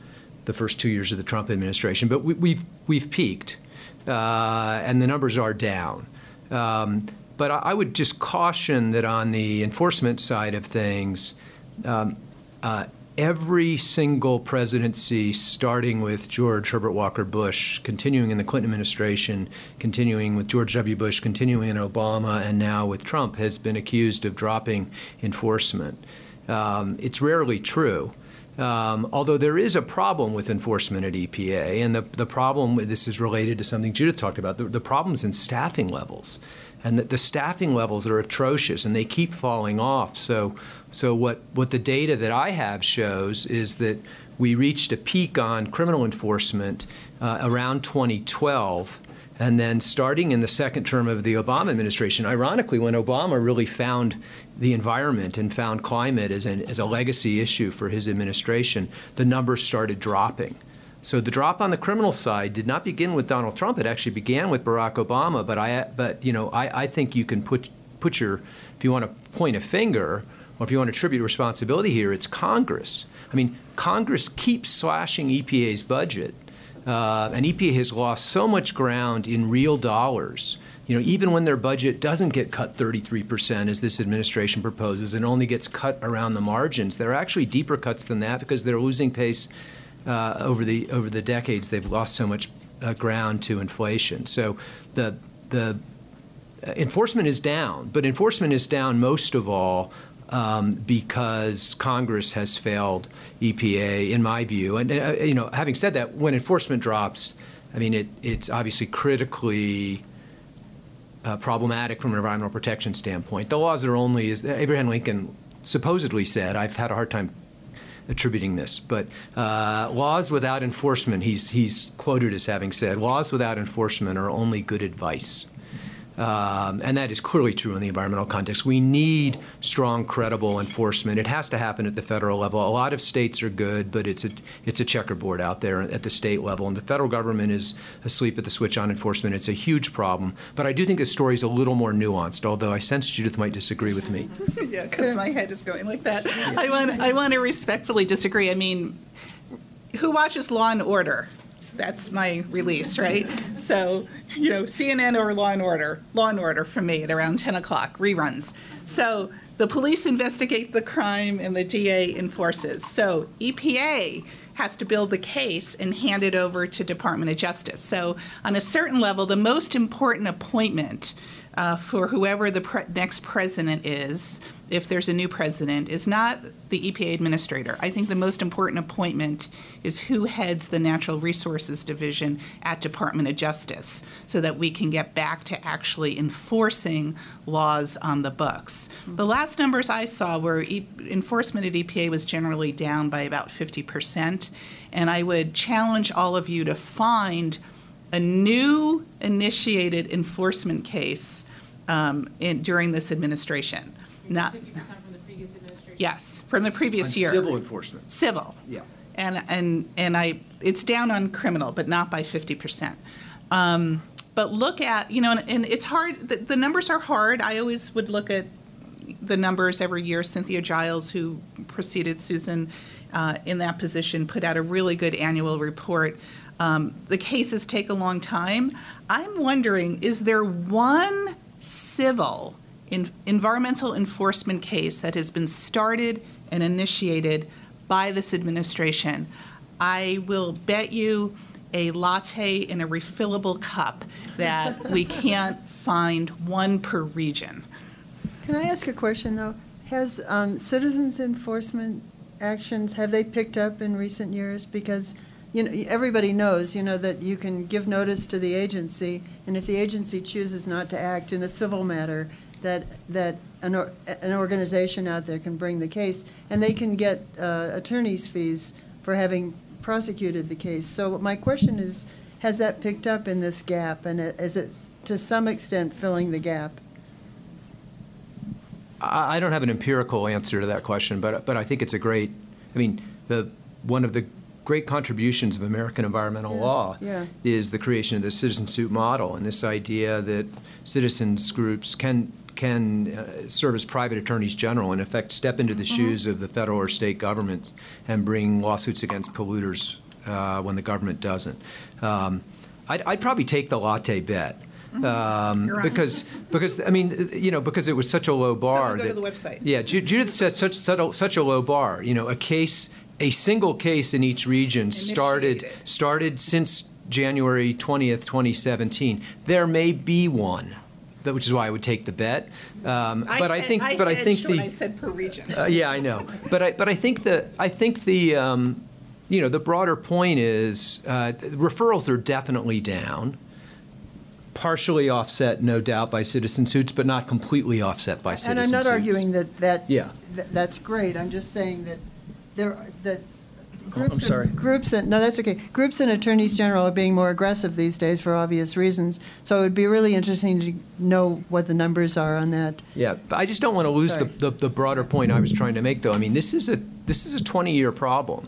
the first two years of the Trump administration. But we, have we've, we've peaked, uh, and the numbers are down. Um, but I, I, would just caution that on the enforcement side of things, um, uh, every single presidency, starting with George Herbert Walker Bush, continuing in the Clinton administration, continuing with George W. Bush, continuing in Obama, and now with Trump, has been accused of dropping enforcement. Um, it's rarely true. Um, although there is a problem with enforcement at EPA, and the, the problem, this is related to something Judith talked about, the, the problems in staffing levels. And that the staffing levels are atrocious and they keep falling off. So, so what, what the data that I have shows is that we reached a peak on criminal enforcement uh, around 2012 and then starting in the second term of the Obama administration, ironically, when Obama really found the environment and found climate as, an, as a legacy issue for his administration, the numbers started dropping. So the drop on the criminal side did not begin with Donald Trump. It actually began with Barack Obama. But I, but you know, I, I think you can put put your, if you want to point a finger, or if you want to attribute responsibility here, it's Congress. I mean, Congress keeps slashing EPA's budget uh, and EPA has lost so much ground in real dollars. You know, even when their budget doesn't get cut 33%, as this administration proposes, and only gets cut around the margins, there are actually deeper cuts than that because they're losing pace uh, over the over the decades. They've lost so much uh, ground to inflation. So the the uh, enforcement is down, but enforcement is down most of all um, because Congress has failed EPA, in my view. And uh, you know, having said that, when enforcement drops, I mean, it, it's obviously critically uh, problematic from an environmental protection standpoint. The laws are only, as Abraham Lincoln supposedly said, I've had a hard time attributing this, but uh, laws without enforcement, he's, he's quoted as having said, laws without enforcement are only good advice. Um, and that is clearly true in the environmental context. We need strong, credible enforcement. It has to happen at the federal level. A lot of states are good, but it's a it's a checkerboard out there at the state level, and the federal government is asleep at the switch on enforcement. It's a huge problem. But I do think the story is a little more nuanced. Although I sense Judith might disagree with me. *laughs* yeah, because my head is going like that. I want I want to respectfully disagree. I mean, who watches Law and Order? That's my release, right? So, you know, CNN or Law and Order, Law and Order for me at around 10 o'clock, reruns. So the police investigate the crime and the DA enforces. So EPA has to build the case and hand it over to Department of Justice. So on a certain level, the most important appointment uh, for whoever the pre- next president is, if there's a new president, is not the EPA administrator. I think the most important appointment is who heads the Natural Resources Division at Department of Justice so that we can get back to actually enforcing laws on the books. The last numbers I saw were e- enforcement at EPA was generally down by about 50%. And I would challenge all of you to find a new initiated enforcement case um, in, during this administration. Not, 50% from the previous administration? yes, from the previous On year. Civil enforcement. Civil. Yeah. And, and, and I, it's down on criminal, but not by 50%. Um, But look at, you know, and, and it's hard, the, the numbers are hard. I always would look at the numbers every year. Cynthia Giles, who preceded Susan uh, in that position, put out a really good annual report. Um, The cases take a long time. I'm wondering, is there one civil in, environmental enforcement case that has been started and initiated by this administration? I will bet you a latte in a refillable cup that we *laughs* can't find one per region. Can I ask a question, though? Has um, citizens enforcement actions, have they picked up in recent years? Because, you know, everybody knows, you know, that you can give notice to the agency, and if the agency chooses not to act in a civil matter, that, that an, or- an organization out there can bring the case, and they can get uh, attorney's fees for having prosecuted the case. So my question is, has that picked up in this gap, and is it to some extent filling the gap? I I don't have an empirical answer to that question, but, but I think it's a great, I mean, the, one of the great contributions of American environmental Yeah, law yeah. is the creation of the citizen suit model and this idea that citizens groups can, can uh, serve as private attorneys general, and in effect, step into the shoes of the federal or state governments and bring lawsuits against polluters uh, when the government doesn't. Um, I'd, I'd probably take the latte bet. Um, You're because, because I mean, you know, because it was such a low bar. Someone go to the website. Yeah, Ju- Judith said such, such a, such a low bar. You know, a case, a single case in each region started Initiated. started since January 20th, 2017. There may be one, which is why I would take the bet. Um, but I think, but I think hedged when the I said per region. uh, yeah, I know, but I but I think the I think the um, you know the broader point is uh, referrals are definitely down, partially offset, no doubt, by citizen suits, but not completely offset by citizen suits. And I'm not suits. arguing that, that. Yeah. that- That's great, I'm just saying that there, that. Oh, I'm groups and- sorry. Groups, and no, that's okay. Groups and attorneys general are being more aggressive these days for obvious reasons. So it would be really interesting to know what the numbers are on that. Yeah, but I just don't want to lose the, the, the broader point I was trying to make, though. I mean, this is a this is a 20 year problem.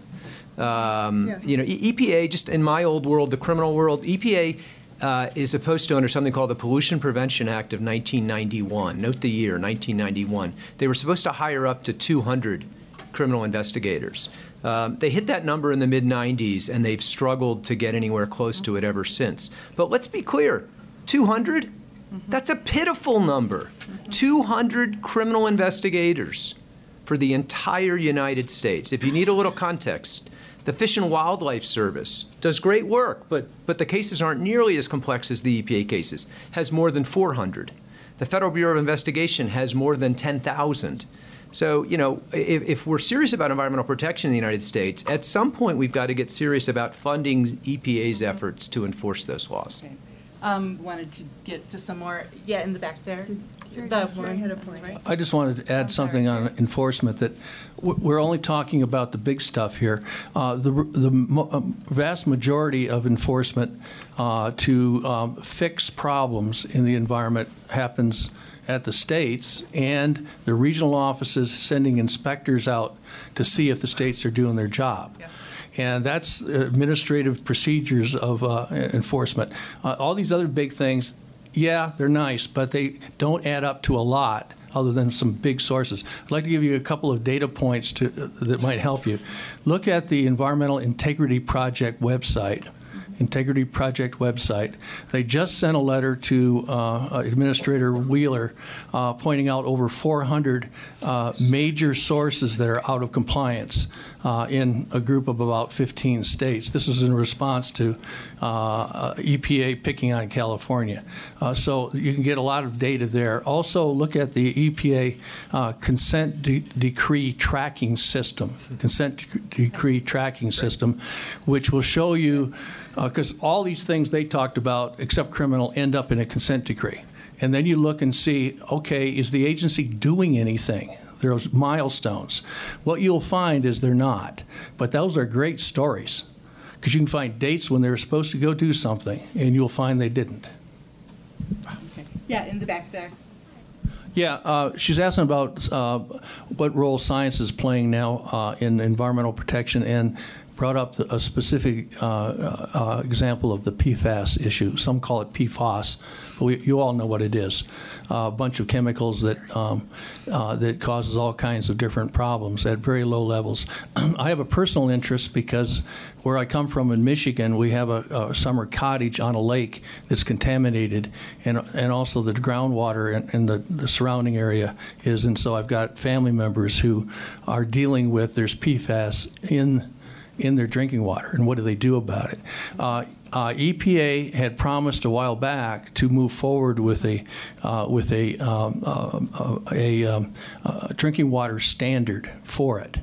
Um, Yeah. You know, E- EPA just in my old world, the criminal world, EPA. Uh, is supposed to under something called the Pollution Prevention Act of 1991. Note the year, 1991. They were supposed to hire up to 200 criminal investigators. Um, they hit that number in the mid 90s, and they've struggled to get anywhere close to it ever since. But let's be clear 200? That's a pitiful number. 200 criminal investigators for the entire United States. If you need a little context, the Fish and Wildlife Service does great work, but, but the cases aren't nearly as complex as the EPA cases, has more than 400. The Federal Bureau of Investigation has more than 10,000. So, you know, if, if we're serious about environmental protection in the United States, at some point we've got to get serious about funding EPA's efforts to enforce those laws. Okay. Um, Wanted to get to some more, yeah, in the back there. Jerry- The one had a on the point. right. I just wanted to add something on enforcement, that we're only talking about the big stuff here. Uh, The the mo- um, vast majority of enforcement uh, to um, fix problems in the environment happens at the states and the regional offices sending inspectors out to see if the states are doing their job. Yes. And that's administrative procedures of uh, enforcement. Uh, All these other big things, yeah, they're nice, but they don't add up to a lot other than some big sources. I'd like to give you a couple of data points to, that might help you. Look at the Environmental Integrity Project website. Integrity Project website. They just sent a letter to uh, Administrator Wheeler uh, pointing out over 400 uh, major sources that are out of compliance uh, in a group of about 15 states. This is in response to uh, uh, EPA picking on California. So you can get a lot of data there. Also, look at the EPA consent de- decree tracking system, consent dec- decree tracking system, which will show you, because all these things they talked about, except criminal, end up in a consent decree. And then you look and see, okay, is the agency doing anything? There's milestones. What you'll find is they're not. But those are great stories because you can find dates when they were supposed to go do something, and you'll find they didn't. Okay. Yeah, in the back there. Yeah, uh, she's asking about uh, what role science is playing now uh, in environmental protection and brought up a specific uh, uh, example of the PFAS issue. Some call it PFAS, but we, you all know what it is. a bunch of chemicals that, um, uh, that causes all kinds of different problems at very low levels. *clears throat* I have a personal interest because where I come from in Michigan, we have a, a summer cottage on a lake that's contaminated, and and also the groundwater in, in the, the surrounding area is. And so I've got family members who are dealing with there's PFAS in in their drinking water, and what do they do about it? Uh, uh, EPA had promised a while back to move forward with a uh, with a um, uh, a, um, drinking water standard for it.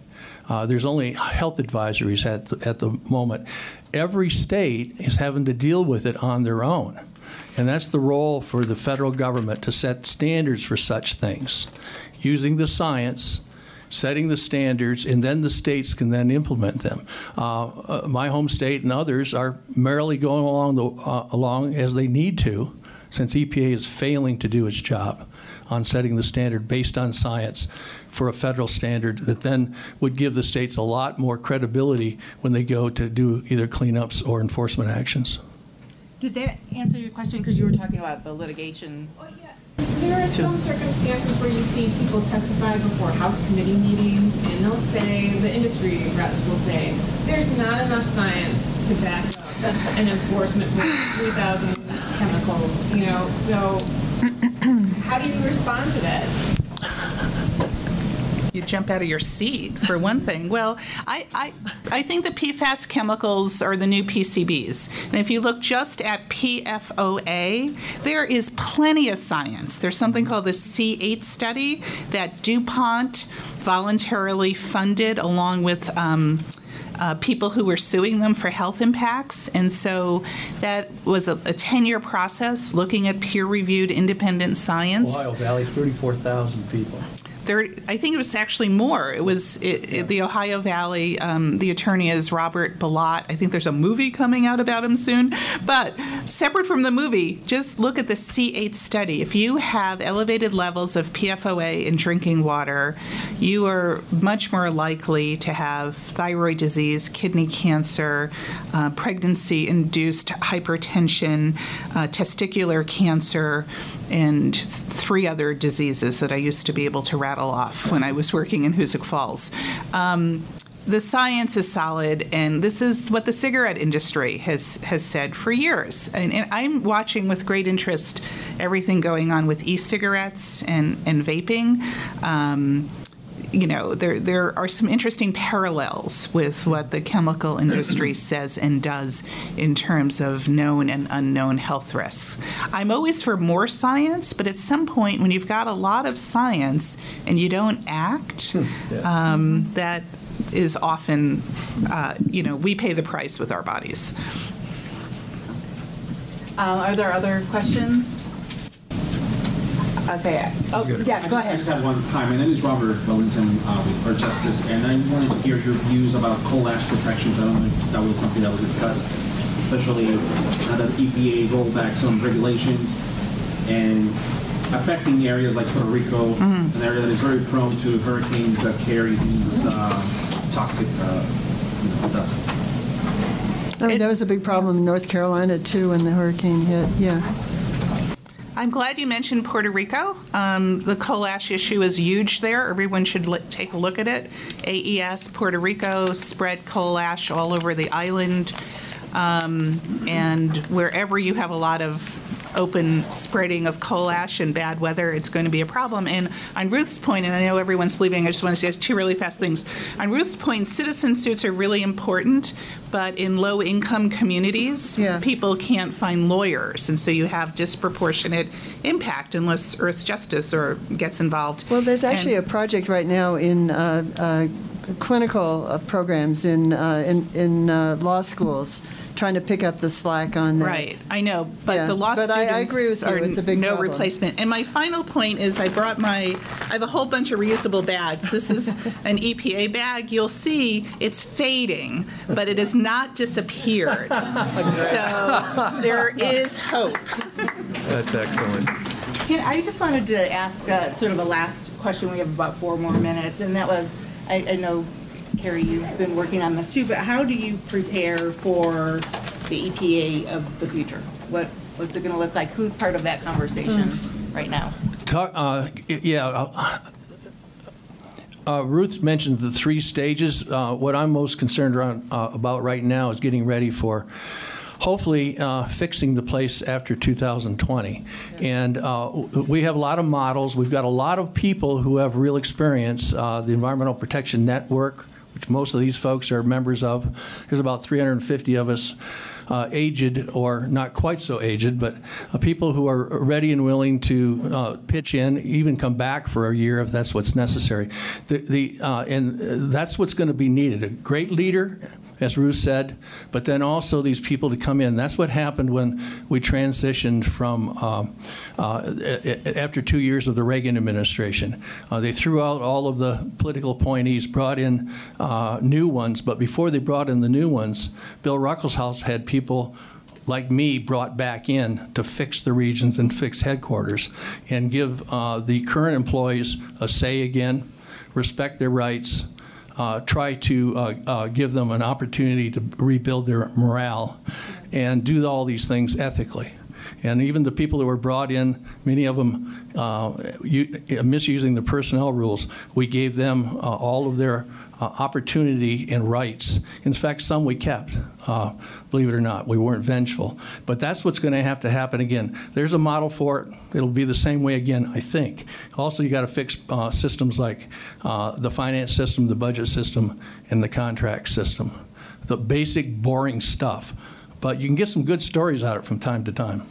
Uh, there's only health advisories at the, at the moment. Every state is having to deal with it on their own. And that's the role for the federal government to set standards for such things, using the science, setting the standards, and then the states can then implement them. Uh, uh, my home state and others are merrily going along, the, uh, along as they need to, since EPA is failing to do its job on setting the standard based on science for a federal standard that then would give the states a lot more credibility when they go to do either cleanups or enforcement actions. Did that answer your question? Because you were talking about the litigation. There are some circumstances where you see people testify before House committee meetings, and they'll say, the industry reps will say, there's not enough science to back up an enforcement for 3,000 chemicals, you know, so how do you respond to that? You jump out of your seat, for one thing. Well, I, I, I think the PFAS chemicals are the new PCBs. And if you look just at PFOA, there is plenty of science. There's something called the C8 study that DuPont voluntarily funded along with. Um, uh, people who were suing them for health impacts. And so that was a 10 year process looking at peer reviewed independent science. Ohio Valley, 34,000 people. There, I think it was actually more. It was it, it, the Ohio Valley. Um, the attorney is Robert Bilott. I think there's a movie coming out about him soon. But separate from the movie, just look at the C8 study. If you have elevated levels of PFOA in drinking water, you are much more likely to have thyroid disease, kidney cancer, uh, pregnancy-induced hypertension, uh, testicular cancer, and three other diseases that I used to be able to rattle off when I was working in Hoosick Falls. Um, the science is solid, and this is what the cigarette industry has has said for years. And, and I'm watching with great interest everything going on with e-cigarettes and and vaping. Um, you know, there there are some interesting parallels with what the chemical industry *clears throat* says and does in terms of known and unknown health risks. I'm always for more science, but at some point, when you've got a lot of science and you don't act, um, that is often, uh, you know, we pay the price with our bodies. Uh, are there other questions? Okay. Oh, yeah, I go just, I ahead. just have one. Hi, my name is Robert Wellington uh, with Earth Justice, and I wanted to hear your views about coal ash protections. I don't know if that was something that was discussed, especially now that EPA rolled back some regulations and affecting areas like Puerto Rico, an area that is very prone to hurricanes that carry these uh, toxic uh, you know, dust. I mean, that was a big problem in North Carolina, too, when the hurricane hit, yeah. I'm glad you mentioned Puerto Rico. Um, the coal ash issue is huge there. Everyone should take a look at it. AES Puerto Rico spread coal ash all over the island. Um, and wherever you have a lot of open spreading of coal ash and bad weather, it's going to be a problem. And on Ruth's point, and I know everyone's leaving, I just want to say two really fast things. On Ruth's point, citizen suits are really important, but in low income communities, Yeah. people can't find lawyers, and so you have disproportionate impact unless Earth Justice or gets involved. Well, there's actually a project right now in uh, uh, clinical uh, programs in, uh, in, in uh, law schools, trying to pick up the slack on that. Right, I know, but Yeah, the law but I- I students agree with you. are It's a big no problem. replacement. And my final point is, I brought my, I have a whole bunch of reusable bags. This is *laughs* an EPA bag. You'll see it's fading, but it has not disappeared. *laughs* So there is hope. That's excellent. Can, I just wanted to ask uh, sort of a last question. We have about four more minutes, and that was, I, I know, Kerry, you've been working on this too, but how do you prepare for the EPA of the future? What, what's it going to look like? Who's part of that conversation right now? Talk, uh, yeah. uh, uh, Ruth mentioned the three stages. Uh, what I'm most concerned around, uh, about right now is getting ready for hopefully uh, fixing the place after 2020. And uh, we have a lot of models. We've got a lot of people who have real experience. Uh, the Environmental Protection Network, which most of these folks are members of, there's about 350 of us uh, aged or not quite so aged, but uh, people who are ready and willing to uh, pitch in, even come back for a year if that's what's necessary. The, the, uh, and that's what's going to be needed. A great leader, as Ruth said, but then also these people to come in. That's what happened when we transitioned from um, uh, after two years of the Reagan administration. Uh, they threw out all of the political appointees, brought in uh, new ones, but before they brought in the new ones, Bill Ruckelshaus had people like me brought back in to fix the regions and fix headquarters and give uh, the current employees a say again, respect their rights, uh, try to uh, uh, give them an opportunity to rebuild their morale and do all these things ethically. And even the people that were brought in, many of them uh, u- misusing the personnel rules, we gave them uh, all of their uh, opportunity and rights. In fact, some we kept, uh, believe it or not. We weren't vengeful. But that's what's going to have to happen again. There's a model for it. It'll be the same way again, I think. Also, you got to fix uh, systems like uh, the finance system, the budget system, and the contract system. The basic, boring stuff. But you can get some good stories out of it from time to time.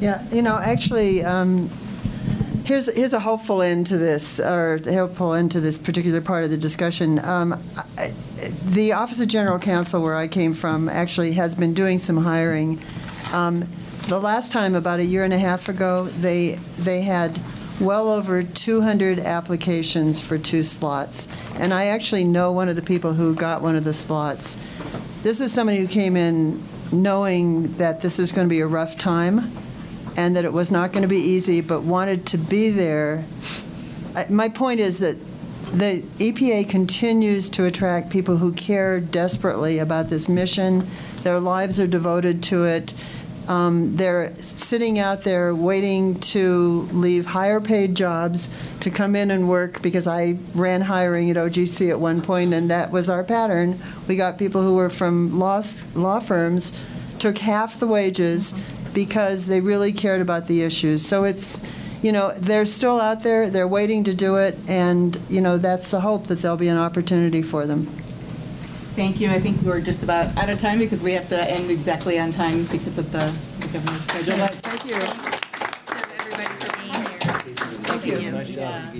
Yeah, you know, actually, um, here's here's a hopeful end to this, or a hopeful end to this particular part of the discussion. Um, I, the Office of General Counsel, where I came from, actually has been doing some hiring. Um, the last time, about a year and a half ago, they they had well over 200 applications for two slots, and I actually know one of the people who got one of the slots. This is somebody who came in knowing that this is going to be a rough time and that it was not going to be easy, but wanted to be there. I- My point is that the EPA continues to attract people who care desperately about this mission. Their lives are devoted to it. Um, They're sitting out there waiting to leave higher paid jobs to come in and work because I ran hiring at OGC at one point, and that was our pattern. We got people who were from law, law firms, took half the wages because they really cared about the issues. So it's, you know, they're still out there, they're waiting to do it, and, you know, that's the hope that there'll be an opportunity for them. Thank you. I think we're just about out of time because we have to end exactly on time because of the the governor's schedule. But Thank you. Everybody for being here. Thank you. Yeah.